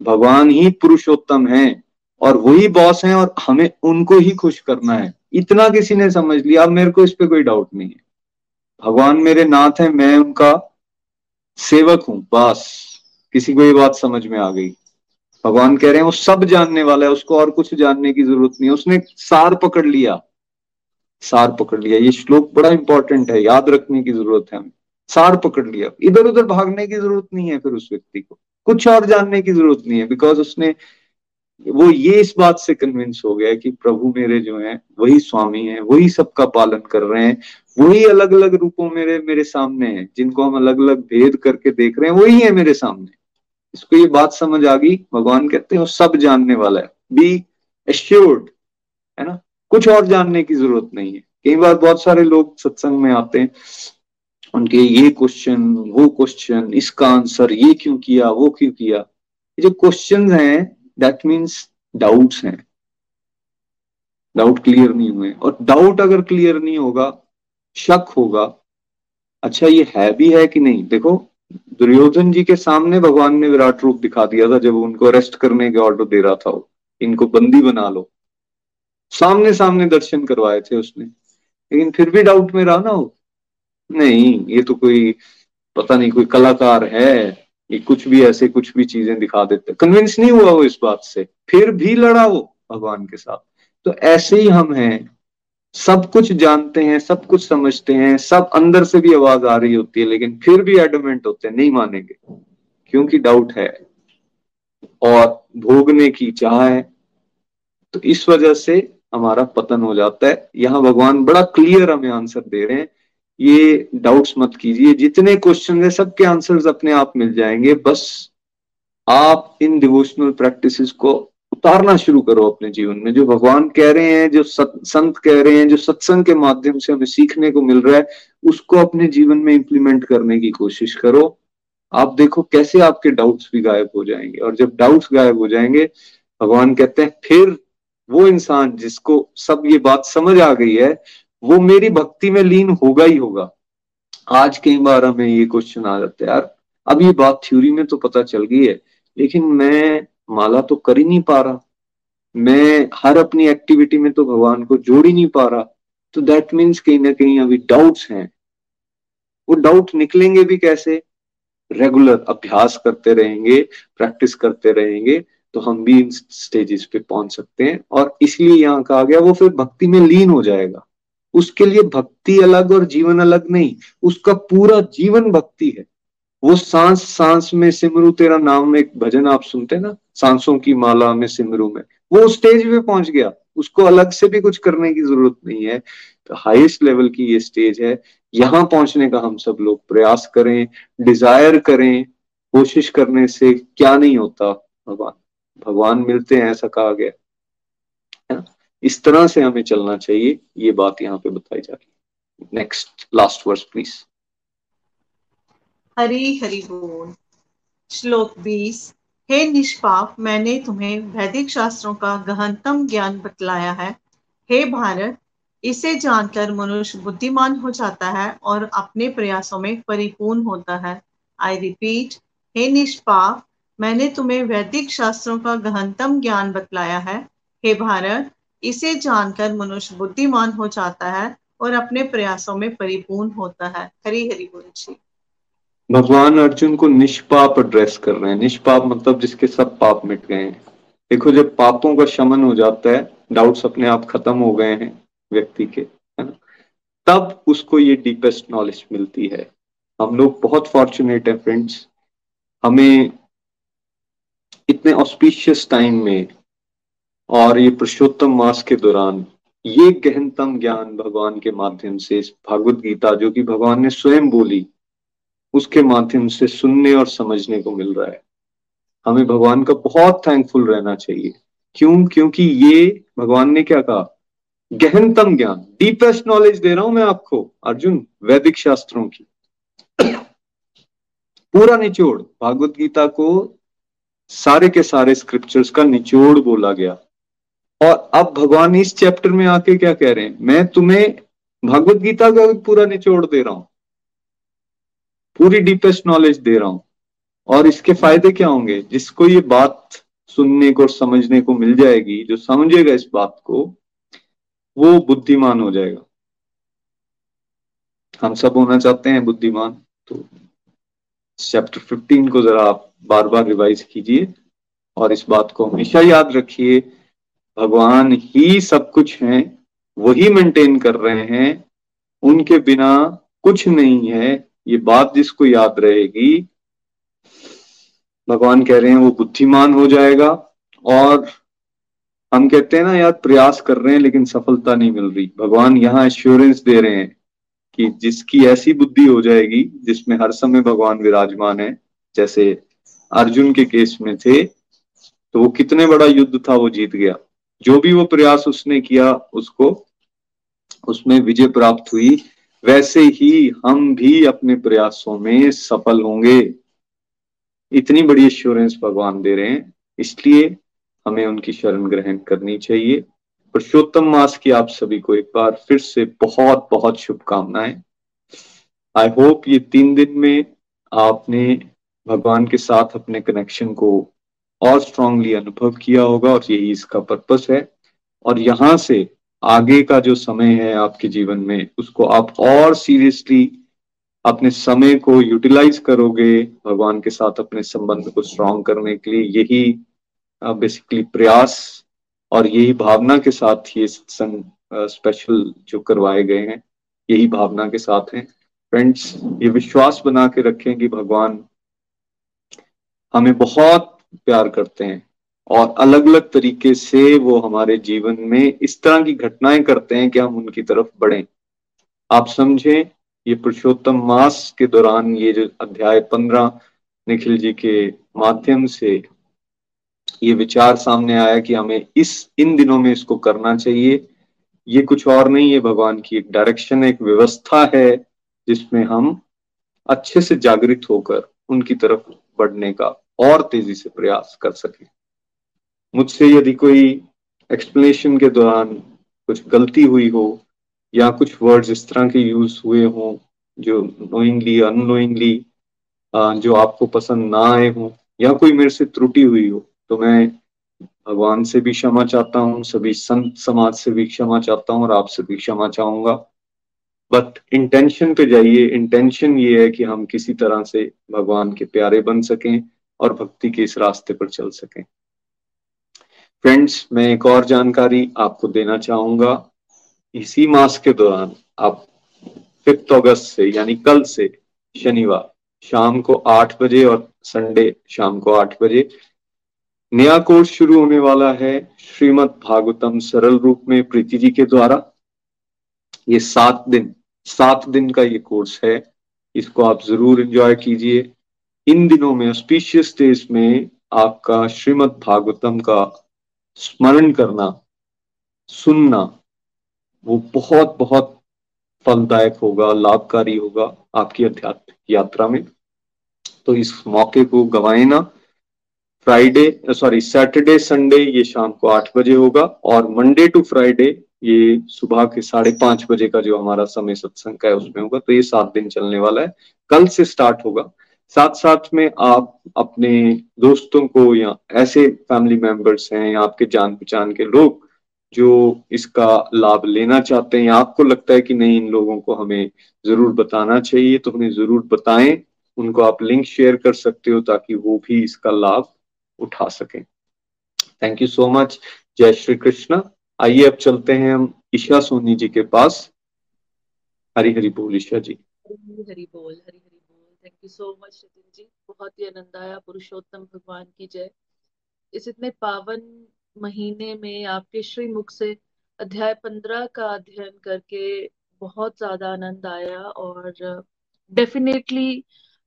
भगवान ही पुरुषोत्तम है और वही बॉस हैं और हमें उनको ही खुश करना है। इतना किसी ने समझ लिया। अब मेरे को इस पे कोई डाउट नहीं है। भगवान मेरे नाथ है मैं उनका सेवक हूँ, बस। किसी को ये बात समझ में आ गई। भगवान कह रहे हैं, वो सब जानने वाला है, उसको और कुछ जानने की ज़रूरत नहीं है। उसने सार पकड़ लिया। सार पकड़ लिया। ये श्लोक बड़ा इंपॉर्टेंट है, याद रखने की ज़रूरत है हमें। सार पकड़ लिया। इधर उधर भागने की ज़रूरत नहीं है फिर उस व्यक्ति को। कुछ और जानने की ज़रूरत नहीं है बिकॉज़ उसने वो ये इस बात से कन्विंस हो गया कि प्रभु मेरे जो हैं, वही स्वामी हैं, वही सबका पालन कर रहे हैं, वही अलग अलग रूपों मेरे मेरे सामने हैं, जिनको हम अलग अलग भेद करके देख रहे हैं, वही है मेरे सामने। इसको ये बात समझ आ गई, भगवान कहते हैं सब जानने वाला है। बी एश्योर्ड है ना? कुछ और जानने की ज़रूरत नहीं है। कई बार बहुत सारे लोग सत्संग में आते हैं, उनके ये क्वेश्चन वो क्वेश्चन इसका आंसर ये क्यों किया, वो क्यों किया? ये जो क्वेश्चन हैं दैट मीन्स डाउट्स हैं। डाउट क्लियर नहीं हुए। और डाउट अगर क्लियर नहीं होगा, शक होगा अच्छा ये है भी है कि नहीं? देखो, दुर्योधन जी के सामने भगवान ने विराट रूप दिखा दिया था, जब उनको अरेस्ट करने के ऑर्डर दे रहा था इनको बंदी बना लो। सामने सामने दर्शन करवाए थे उसने। लेकिन फिर भी डाउट में रहा ना वो। नहीं, ये तो कोई, पता नहीं, कोई कलाकार है। ये कुछ भी ऐसे कुछ भी चीज़ें दिखा देते कन्विंस नहीं हुआ वो इस बात से। फिर भी लड़ा वो भगवान के साथ। तो ऐसे ही हम हैं। सब कुछ जानते हैं, सब कुछ समझते हैं, सब अंदर से भी आवाज़ आ रही होती है, लेकिन फिर भी एडमेंट होते हैं, नहीं मानेंगे। क्योंकि डाउट है। और भोगने की चाह है। तो इस वजह से हमारा पतन हो जाता है। यहाँ भगवान बड़ा क्लियर हमें आंसर दे रहे हैं। ये डाउट्स मत कीजिए। जितने क्वेश्चन है सबके आंसर्स अपने आप मिल जाएँगे। बस आप इन डिवोशनल प्रैक्टिसेस को उतारना शुरू करो अपने जीवन में। जो भगवान कह रहे हैं जो सत, संत कह रहे हैं जो सत्संग के माध्यम से हमें सीखने को मिल रहा है उसको अपने जीवन में इंप्लीमेंट करने की कोशिश करो। आप देखो कैसे आपके डाउट्स भी गायब हो जाएँगे। और जब डाउट्स गायब हो जाएँगे भगवान कहते हैं फिर वो इंसान जिसको सब ये बात समझ आ गई है वो मेरी भक्ति में लीन होगा ही होगा। आज कई बार हमें ये क्वेश्चन आ जाता है, यार, अब ये बात थ्योरी में तो पता चल गई है, लेकिन मैं माला तो कर ही नहीं पा रहा। मैं हर अपनी एक्टिविटी में तो भगवान को जोड़ ही नहीं पा रहा। तो दैट मीन्स कहीं ना कहीं अभी डाउट्स हैं। वो डाउट निकलेंगे भी कैसे? रेगुलर अभ्यास करते रहेंगे प्रैक्टिस करते रहेंगे तो हम भी इन स्टेजेस पे पहुँच सकते हैं और इसलिए यहाँ कहा गया, वो फिर भक्ति में लीन हो जाएगा। उसके लिए भक्ति अलग और जीवन अलग नहीं, उसका पूरा जीवन भक्ति है। वो सांस सांस में सिमरू, तेरा नाम एक भजन आप सुनते ना, सांसों की माला में सिमरू में, वो स्टेज पे पहुँच गया। उसको अलग से भी कुछ करने की ज़रूरत नहीं है। तो हाईएस्ट लेवल की ये स्टेज है। यहाँ पहुँचने का हम सब लोग प्रयास करें डिज़ायर करें, कोशिश करने से क्या नहीं होता, भगवान भगवान मिलते हैं ऐसा कहा गया। इस तरह से हमें चलना चाहिए, ये बात यहाँ पे बताई जा रही है। Next last verse please Hari Hari बोल, श्लोक बीस। हे निष्पाप, मैंने तुम्हें वैदिक शास्त्रों का गहनतम ज्ञान बतलाया है। हे भारत, इसे जानकर मनुष्य बुद्धिमान हो जाता है और अपने प्रयासों में परिपूर्ण होता है। आई रिपीट हे निष्पाप, मैंने तुम्हें वैदिक शास्त्रों का गहनतम ज्ञान बतलाया है। हे भारत इसे जानकर मनुष्य बुद्धिमान हो जाता है और अपने प्रयासों में परिपूर्ण होता है। हरी हरी बोल जी। भगवान अर्जुन को निष्पाप एड्रेस कर रहे हैं। निष्पाप मतलब जिसके सब पाप मिट गए हैं। देखो, जब पापों का शमन हो जाता है डाउट्स अपने आप खत्म हो गए हैं व्यक्ति के, है ना? तब उसको ये डीपेस्ट नॉलेज मिलती है। हम लोग बहुत फॉर्चुनेट है फ्रेंड्स हमें इतने ऑस्पिशियस टाइम में और ये पुरुषोत्तम मास के दौरान ये गहनतम ज्ञान भगवान के माध्यम से इस भागवत गीता, जो कि भगवान ने स्वयं बोली, उसके माध्यम से सुनने और समझने को मिल रहा है। हमें भगवान का बहुत थैंकफुल रहना चाहिए। क्यों? क्योंकि ये भगवान ने क्या कहा? गहनतम ज्ञान डीपेस्ट नॉलेज दे रहा हूँ मैं आपको, अर्जुन, वैदिक शास्त्रों की। पूरा निचोड़, भागवत गीता को सारे के सारे स्क्रिप्चर्स का निचोड़ बोला गया। और अब भगवान इस चैप्टर में आके क्या कह रहे हैं? मैं तुम्हें भगवत गीता का भी पूरा निचोड़ दे रहा हूँ। पूरी डीपेस्ट नॉलेज दे रहा हूँ। और इसके फ़ायदे क्या होंगे? जिसको ये बात सुनने को और समझने को मिल जाएगी, जो समझेगा इस बात को, वो बुद्धिमान हो जाएगा। हम सब होना चाहते हैं बुद्धिमान तो चैप्टर 15 को जरा आप बार बार रिवाइज कीजिए और इस बात को हमेशा याद रखिए। भगवान ही सब कुछ हैं, वही मेंटेन कर रहे हैं। उनके बिना कुछ नहीं है। ये बात जिसको याद रहेगी, भगवान कह रहे हैं वो बुद्धिमान हो जाएगा और हम कहते हैं ना, यार प्रयास कर रहे हैं लेकिन सफलता नहीं मिल रही। भगवान यहाँ एश्योरेंस दे रहे हैं कि जिसकी ऐसी बुद्धि हो जाएगी, जिसमें हर समय भगवान विराजमान है, जैसे अर्जुन के केस में थे तो वो कितने बड़ा युद्ध था, वो जीत गया। जो भी वो प्रयास उसने किया, उसको, उसमें विजय प्राप्त हुई, वैसे ही हम भी अपने प्रयासों में सफल होंगे। इतनी बड़ी एश्योरेंस भगवान दे रहे हैं, इसलिए हमें उनकी शरण ग्रहण करनी चाहिए। पुरुषोत्तम मास की आप सभी को एक बार फिर से बहुत बहुत शुभकामनाएँ। आई होप ये तीन दिन में आपने भगवान के साथ अपने कनेक्शन को और स्ट्रांगली अनुभव किया होगा और यही इसका पर्पस है। और यहाँ से आगे का जो समय है आपके जीवन में, उसको आप और सीरियसली अपने समय को यूटिलाइज करोगे भगवान के साथ अपने संबंध को स्ट्रांग करने के लिए। यही बेसिकली प्रयास और यही भावना के साथ ये सत्संग स्पेशल जो करवाए गए हैं, यही भावना के साथ हैं। फ्रेंड्स ये विश्वास बना के रखें कि भगवान हमें बहुत प्यार करते हैं और अलग अलग तरीके से वो हमारे जीवन में इस तरह की घटनाएँ करते हैं कि हम उनकी तरफ़ बढ़े। आप समझें, ये पुरुषोत्तम मास के दौरान ये जो अध्याय पंद्रह निखिल जी के माध्यम से ये विचार सामने आया कि हमें इस, इन दिनों में इसको करना चाहिए। ये कुछ और नहीं है भगवान की एक डायरेक्शन एक व्यवस्था है, जिसमें हम अच्छे से जागृत होकर उनकी तरफ़ बढ़ने का और तेज़ी से प्रयास कर सके। मुझसे यदि कोई एक्सप्लेनेशन के दौरान कुछ गलती हुई हो या कुछ वर्ड्स इस तरह के यूज़ हुए हों जो नोइंगली अनोइंगली जो आपको पसंद ना आए हों या कोई मेरे से त्रुटि हुई हो तो मैं भगवान से भी क्षमा चाहता हूँ, सभी संत समाज से भी क्षमा चाहता हूँ और आपसे भी क्षमा चाहूँगा। बट इंटेंशन पे जाइए। इंटेंशन ये है कि हम किसी तरह से भगवान के प्यारे बन सकें। और भक्ति के इस रास्ते पर चल सकें। फ्रेंड्स मैं एक और जानकारी आपको देना चाहूँगा। इसी मास के दौरान, आप फिफ्थ अगस्त से, यानी कल से, शनिवार, शाम को आठ बजे और संडे शाम को आठ बजे, नया कोर्स शुरू होने वाला है श्रीमद भागवतम सरल रूप में प्रीति जी के द्वारा। ये सात दिन सात दिन का ये कोर्स है। इसको आप ज़रूर एंजॉय कीजिए। इन दिनों में ऑस्पिशियस डेज़ में आपका श्रीमद भागवतम का स्मरण करना, सुनना, वो बहुत बहुत फलदायक होगा, लाभकारी होगा आपकी अध्यात्मिक यात्रा में। तो इस मौके को गवाए ना। फ्राइडे सॉरी सैटरडे संडे ये शाम को आठ बजे होगा और मंडे टू फ्राइडे ये सुबह के साढ़े पाँच बजे का जो हमारा समय सत्संग का है, उसमें होगा। तो ये सात दिन चलने वाला है। कल से स्टार्ट होगा। साथ साथ में आप अपने दोस्तों को या ऐसे फैमिली मेंबर्स हैं या आपके जान पहचान के लोग जो इसका लाभ लेना चाहते हैं, आपको लगता है कि नहीं, इन लोगों को हमें ज़रूर बताना चाहिए तो उन्हें ज़रूर बताएँ। उनको आप लिंक शेयर कर सकते हो ताकि वो भी इसका लाभ उठा सकें। थैंक यू सो मच जय श्री कृष्ण। आइए अब चलते हैं हम ईशा सोनी जी के पास। हरी हरी बोल ईशा जी। हरी बोल, Hari thank you so much Nitin ji बहुत ही आनंद आया, पुरुषोत्तम भगवान की जय। इस इतने पावन महीने में आपके श्री मुख से अध्याय पंद्रह का अध्ययन करके बहुत ज़्यादा आनंद आया और डेफिनेटली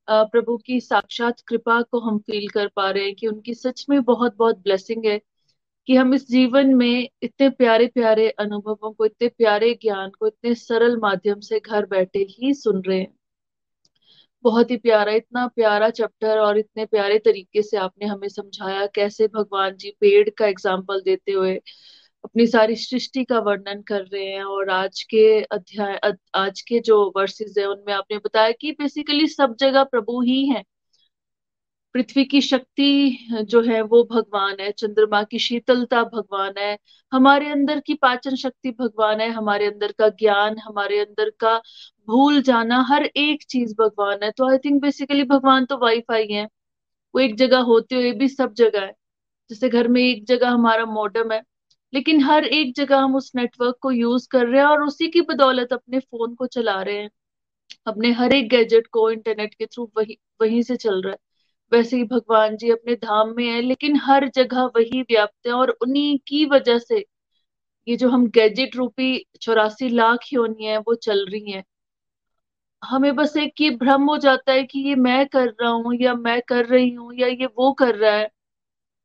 प्रभु की साक्षात कृपा को हम फील कर पा रहे हैं कि उनकी सच में बहुत बहुत ब्लेसिंग है कि हम इस जीवन में इतने प्यारे प्यारे अनुभवों को, इतने प्यारे ज्ञान को, इतने सरल माध्यम से घर बैठे ही सुन रहे हैं। बहुत ही प्यारा, इतना प्यारा चैप्टर और इतने प्यारे तरीके से आपने हमें समझाया, कैसे भगवान जी पेड़ का एग्ज़ाम्पल देते हुए अपनी सारी सृष्टि का वर्णन कर रहे हैं और आज के अध्याय आज के जो वर्सेस है, उनमें आपने बताया कि बेसिकली सब जगह प्रभु ही है। पृथ्वी की शक्ति जो है वो भगवान है, चंद्रमा की शीतलता भगवान है, हमारे अंदर की पाचन शक्ति भगवान है, हमारे अंदर का ज्ञान, हमारे अंदर का भूल जाना, हर एक चीज़ भगवान है। तो आई थिंक बेसिकली भगवान तो वाईफाई है वो एक जगह होते हुए भी सब जगह है। जैसे घर में एक जगह हमारा मॉडम है, लेकिन हर एक जगह हम उस नेटवर्क को यूज़ कर रहे हैं और उसी की बदौलत अपने फ़ोन को चला रहे हैं। अपने हर एक गैजेट को इंटरनेट के थ्रू वही, वहीं से चल रहा है। वैसे ही भगवान जी अपने धाम में है, लेकिन हर जगह वही व्याप्त है और उन्हीं की वजह से ये जो हम गैजेट रूपी चौरासी लाख योनि है, वो चल रही हैं। हमें बस एक ये भ्रम हो जाता है कि ये मैं कर रहा हूँ या मैं कर रही हूँ या ये वो कर रहा है।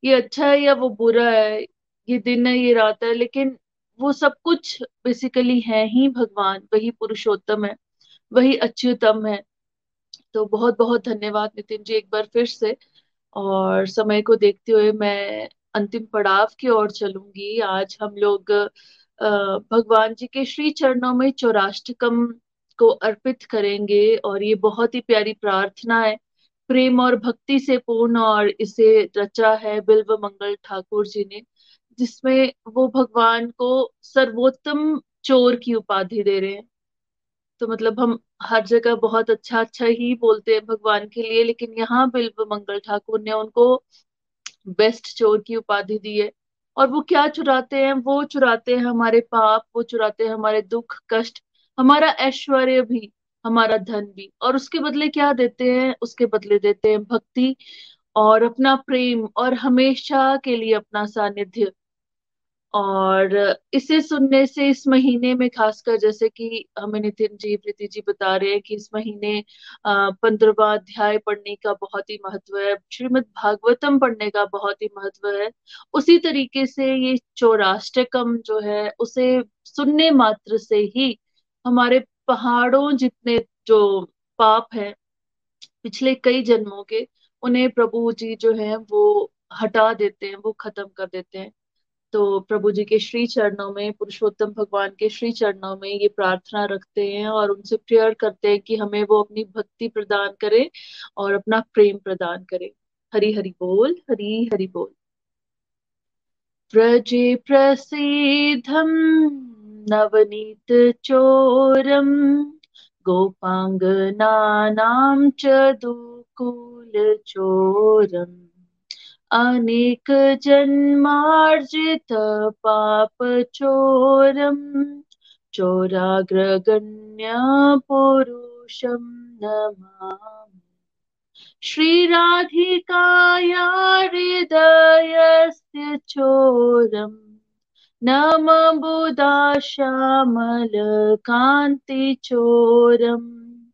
ये अच्छा है या वो बुरा है, ये दिन है, ये रात है, लेकिन वो सब कुछ बेसिकली है ही भगवान, वही पुरुषोत्तम है, वही अच्युतम है। तो बहुत बहुत धन्यवाद नितिन जी एक बार फिर से, और समय को देखते हुए मैं अंतिम पड़ाव की ओर चलूँगी। आज हम लोग भगवान जी के श्री चरणों में चौराष्टकम को अर्पित करेंगे और ये बहुत ही प्यारी प्रार्थना है। प्रेम और भक्ति से पूर्ण और इसे रचा है बिल्व मंगल ठाकुर जी ने, जिसमें वो भगवान को सर्वोत्तम चोर की उपाधि दे रहे हैं। तो मतलब हम हर जगह बहुत अच्छा अच्छा ही बोलते हैं भगवान के लिए, लेकिन यहाँ बिल्व मंगल ठाकुर ने उनको बेस्ट चोर की उपाधि दी है। और वो क्या चुराते हैं? वो चुराते हैं हमारे पाप, वो चुराते हैं हमारे दुख, कष्ट हमारा ऐश्वर्य भी, हमारा धन भी, और उसके बदले क्या देते हैं? उसके बदले देते हैं भक्ति और अपना प्रेम और हमेशा के लिए अपना सानिध्य। और इसे सुनने से इस महीने में खासकर जैसे कि हमें नितिन जी, प्रीति जी बता रहे हैं कि इस महीने पंद्रहवा अध्याय पढ़ने का बहुत ही महत्व है, श्रीमद भागवतम पढ़ने का बहुत ही महत्व है। उसी तरीके से ये चौराष्टकम जो है, उसे सुनने मात्र से ही हमारे पहाड़ों जितने जो पाप है, पिछले कई जन्मों के, उन्हें प्रभु जी जो है, वो हटा देते हैं, वो खत्म कर देते हैं। तो प्रभु जी के श्री चरणों में, पुरुषोत्तम भगवान के श्री चरणों में ये प्रार्थना रखते हैं और उनसे प्रेयर करते हैं कि हमें वो अपनी भक्ति प्रदान करे और अपना प्रेम प्रदान करें। हरि हरि बोल, हरि हरि बोल। व्रजे प्रसिद्धम नवनीत चोरम गोपांगनानां च दुकुल चोरम अनेक जन्मार्जित पाप चोरम चोराग्रगण्य पुरुषं नमामि। श्रीराधिकाया हृदयस्य चोरम् नम बुधा श्यामलकान्तिचोरम्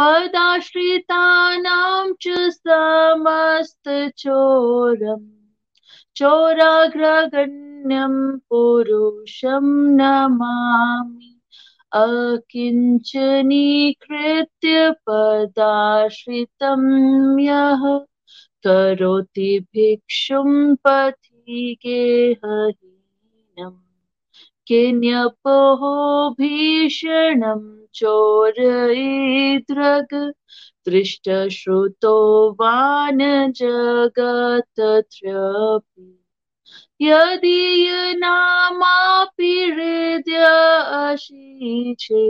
पदाश्रितानां च समस्तचोरम् चोराग्रगण्यं पुरुषं नमामि। अकिञ्चनीकृत्य पदाश्रितं यः। करोति भिक्षुं पथि गेहहीनम् किन्यपोः भीषणम् चोरयिद्रग दृष्टश्रुतो वान जगत्त्रपि यदीयनामापि हृदय अशीचे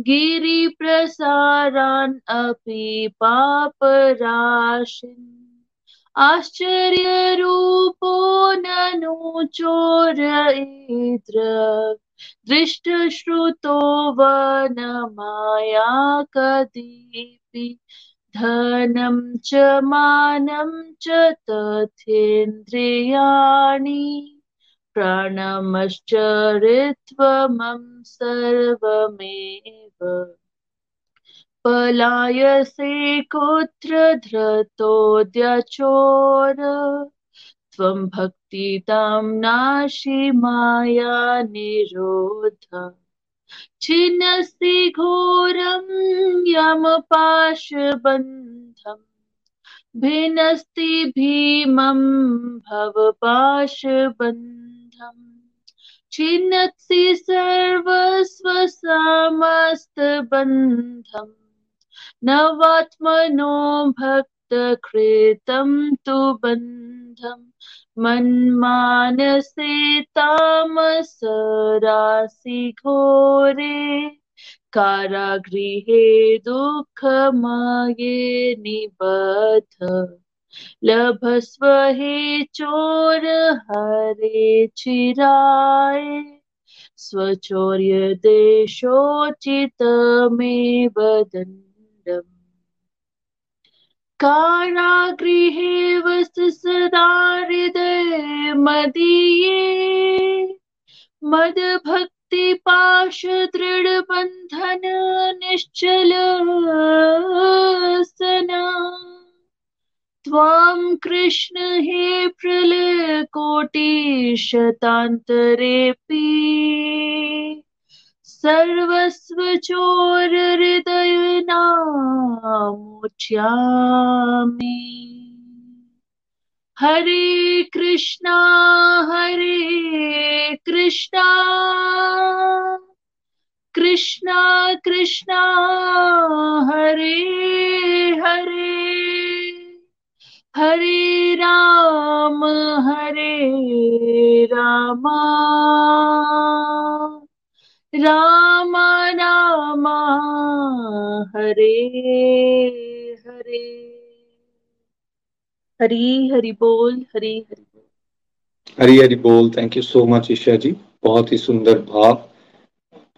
गिरिप्रसारान् अपि पापराशिन्। आश्चर्यरूपो ननु चोरयिद्रग् दृष्टश्रुतो वनमाया कदीपि धनं च मानं च तथेन्द्रियाणि प्राणमश्चरित्वमं सर्वमेव। पलायसे कुत्र धृतोऽद्यचोर त्वं भक्तितां नाशि माया निरोध। छिन्नस्ति घोरं यमपाशबन्धम् भिन्नस्ति भीमं भवपाशबन्धम् छिन्नस्ति सर्वस्वसमस्तबन्धम् नवात्मनो भक्तकृतं तु बन्धम् मन्मानसे तामसरासि घोरे कारागृहे दुःखमये निबध लभस्व हे चोर, हरे चिराय। स्वचौर्य देशोचितमेव दण्डम् कारागृहे वस्तु सदा हृदय मदीये। मदभक्ति पाश दृढ़ बंधन निश्चल सना। त्वां कृष्ण हे प्रलय कोटि शतान्तरेऽपि सर्वस्व चोर हृदय नामोच्यामि हरे कृष्णा हरे कृष्णा। कृष्णा कृष्णा, हरे हरे। हरे राम, हरे रामा। राम राम हरे हरे। हरी हरि बोल, हरी हरि बोल। हरी हरी बोल thank you so much Isha ji. बहुत ही सुंदर भाव,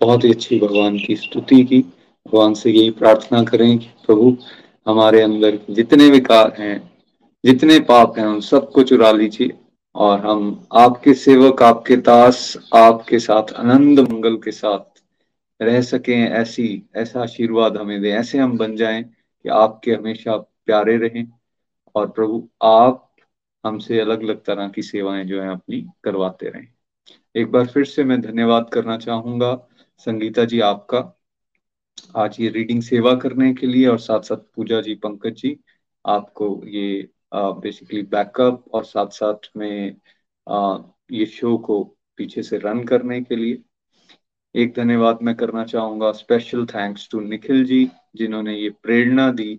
बहुत ही अच्छी भगवान की स्तुति की। भगवान से यही प्रार्थना करें कि प्रभु हमारे अंदर जितने विकार हैं, जितने पाप हैं, उन सबको चुरा लीजिए। और हम आपके सेवक, आपके दास, आपके साथ आनंद मंगल के साथ रह सकें, ऐसी, ऐसा आशीर्वाद हमें दें, ऐसे हम बन जाएँ कि आपके हमेशा प्यारे रहें। और प्रभु, आप हमसे अलग अलग तरह की सेवाएँ जो है अपनी करवाते रहें। एक बार फिर से मैं धन्यवाद करना चाहूँगा संगीता जी आपका। आज ये रीडिंग सेवा करने के लिए और साथ साथ पूजा जी, पंकज जी, आपको ये बेसिकली बैकअप और साथ साथ में आ, ये शो को पीछे से रन करने के लिए। एक धन्यवाद मैं करना चाहूँगा। Special thanks to Nikhil ji जिन्होंने ये प्रेरणा दी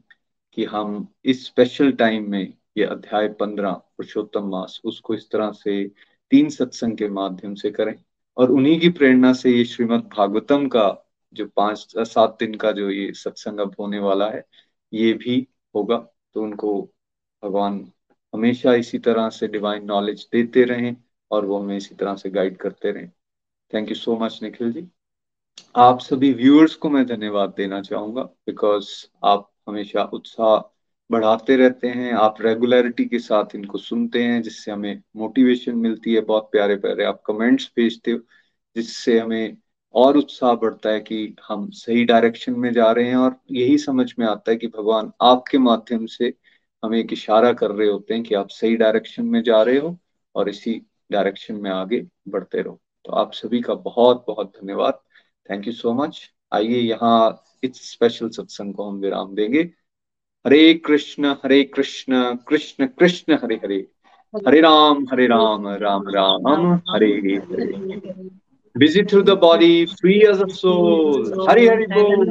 कि हम इस स्पेशल टाइम में ये अध्याय पंद्रह पुरुषोत्तम मास उसको इस तरह से तीन सत्संग के माध्यम से करें। और उन्हीं की प्रेरणा से ये श्रीमद भागवतम का जो पाँच सात दिन का जो ये सत्संग अब होने वाला है ये भी होगा। तो उनको भगवान हमेशा इसी तरह से डिवाइन नॉलेज देते रहें और वो हमें इसी तरह से गाइड करते रहें। Thank you so much Nikhil ji. आप सभी व्यूअर्स को मैं धन्यवाद देना चाहूँगा बिकॉज़ आप हमेशा उत्साह बढ़ाते रहते हैं, आप रेगुलरिटी के साथ इनको सुनते हैं, जिससे हमें मोटिवेशन मिलती है, बहुत प्यारे प्यारे आप कमेंट्स भेजते हो, जिससे हमें और उत्साह बढ़ता है कि हम सही डायरेक्शन में जा रहे हैं और यही समझ में आता है कि भगवान आपके माध्यम से हमें एक इशारा कर रहे होते हैं कि आप सही डायरेक्शन में जा रहे हो और इसी डायरेक्शन में आगे बढ़ते रहो। तो आप सभी का बहुत बहुत धन्यवाद। थैंक यू सो मच आइए यहाँ इस स्पेशल सत्संग को हम विराम देंगे। हरे कृष्ण हरे कृष्ण कृष्ण कृष्ण, हरे हरे। हरे राम हरे Ram Ram Ram, Hare Hare. Busy through the body, free as a soul Hari Hari बोल,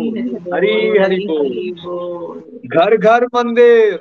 हरि हरि बोल। घर घर, मंदिर।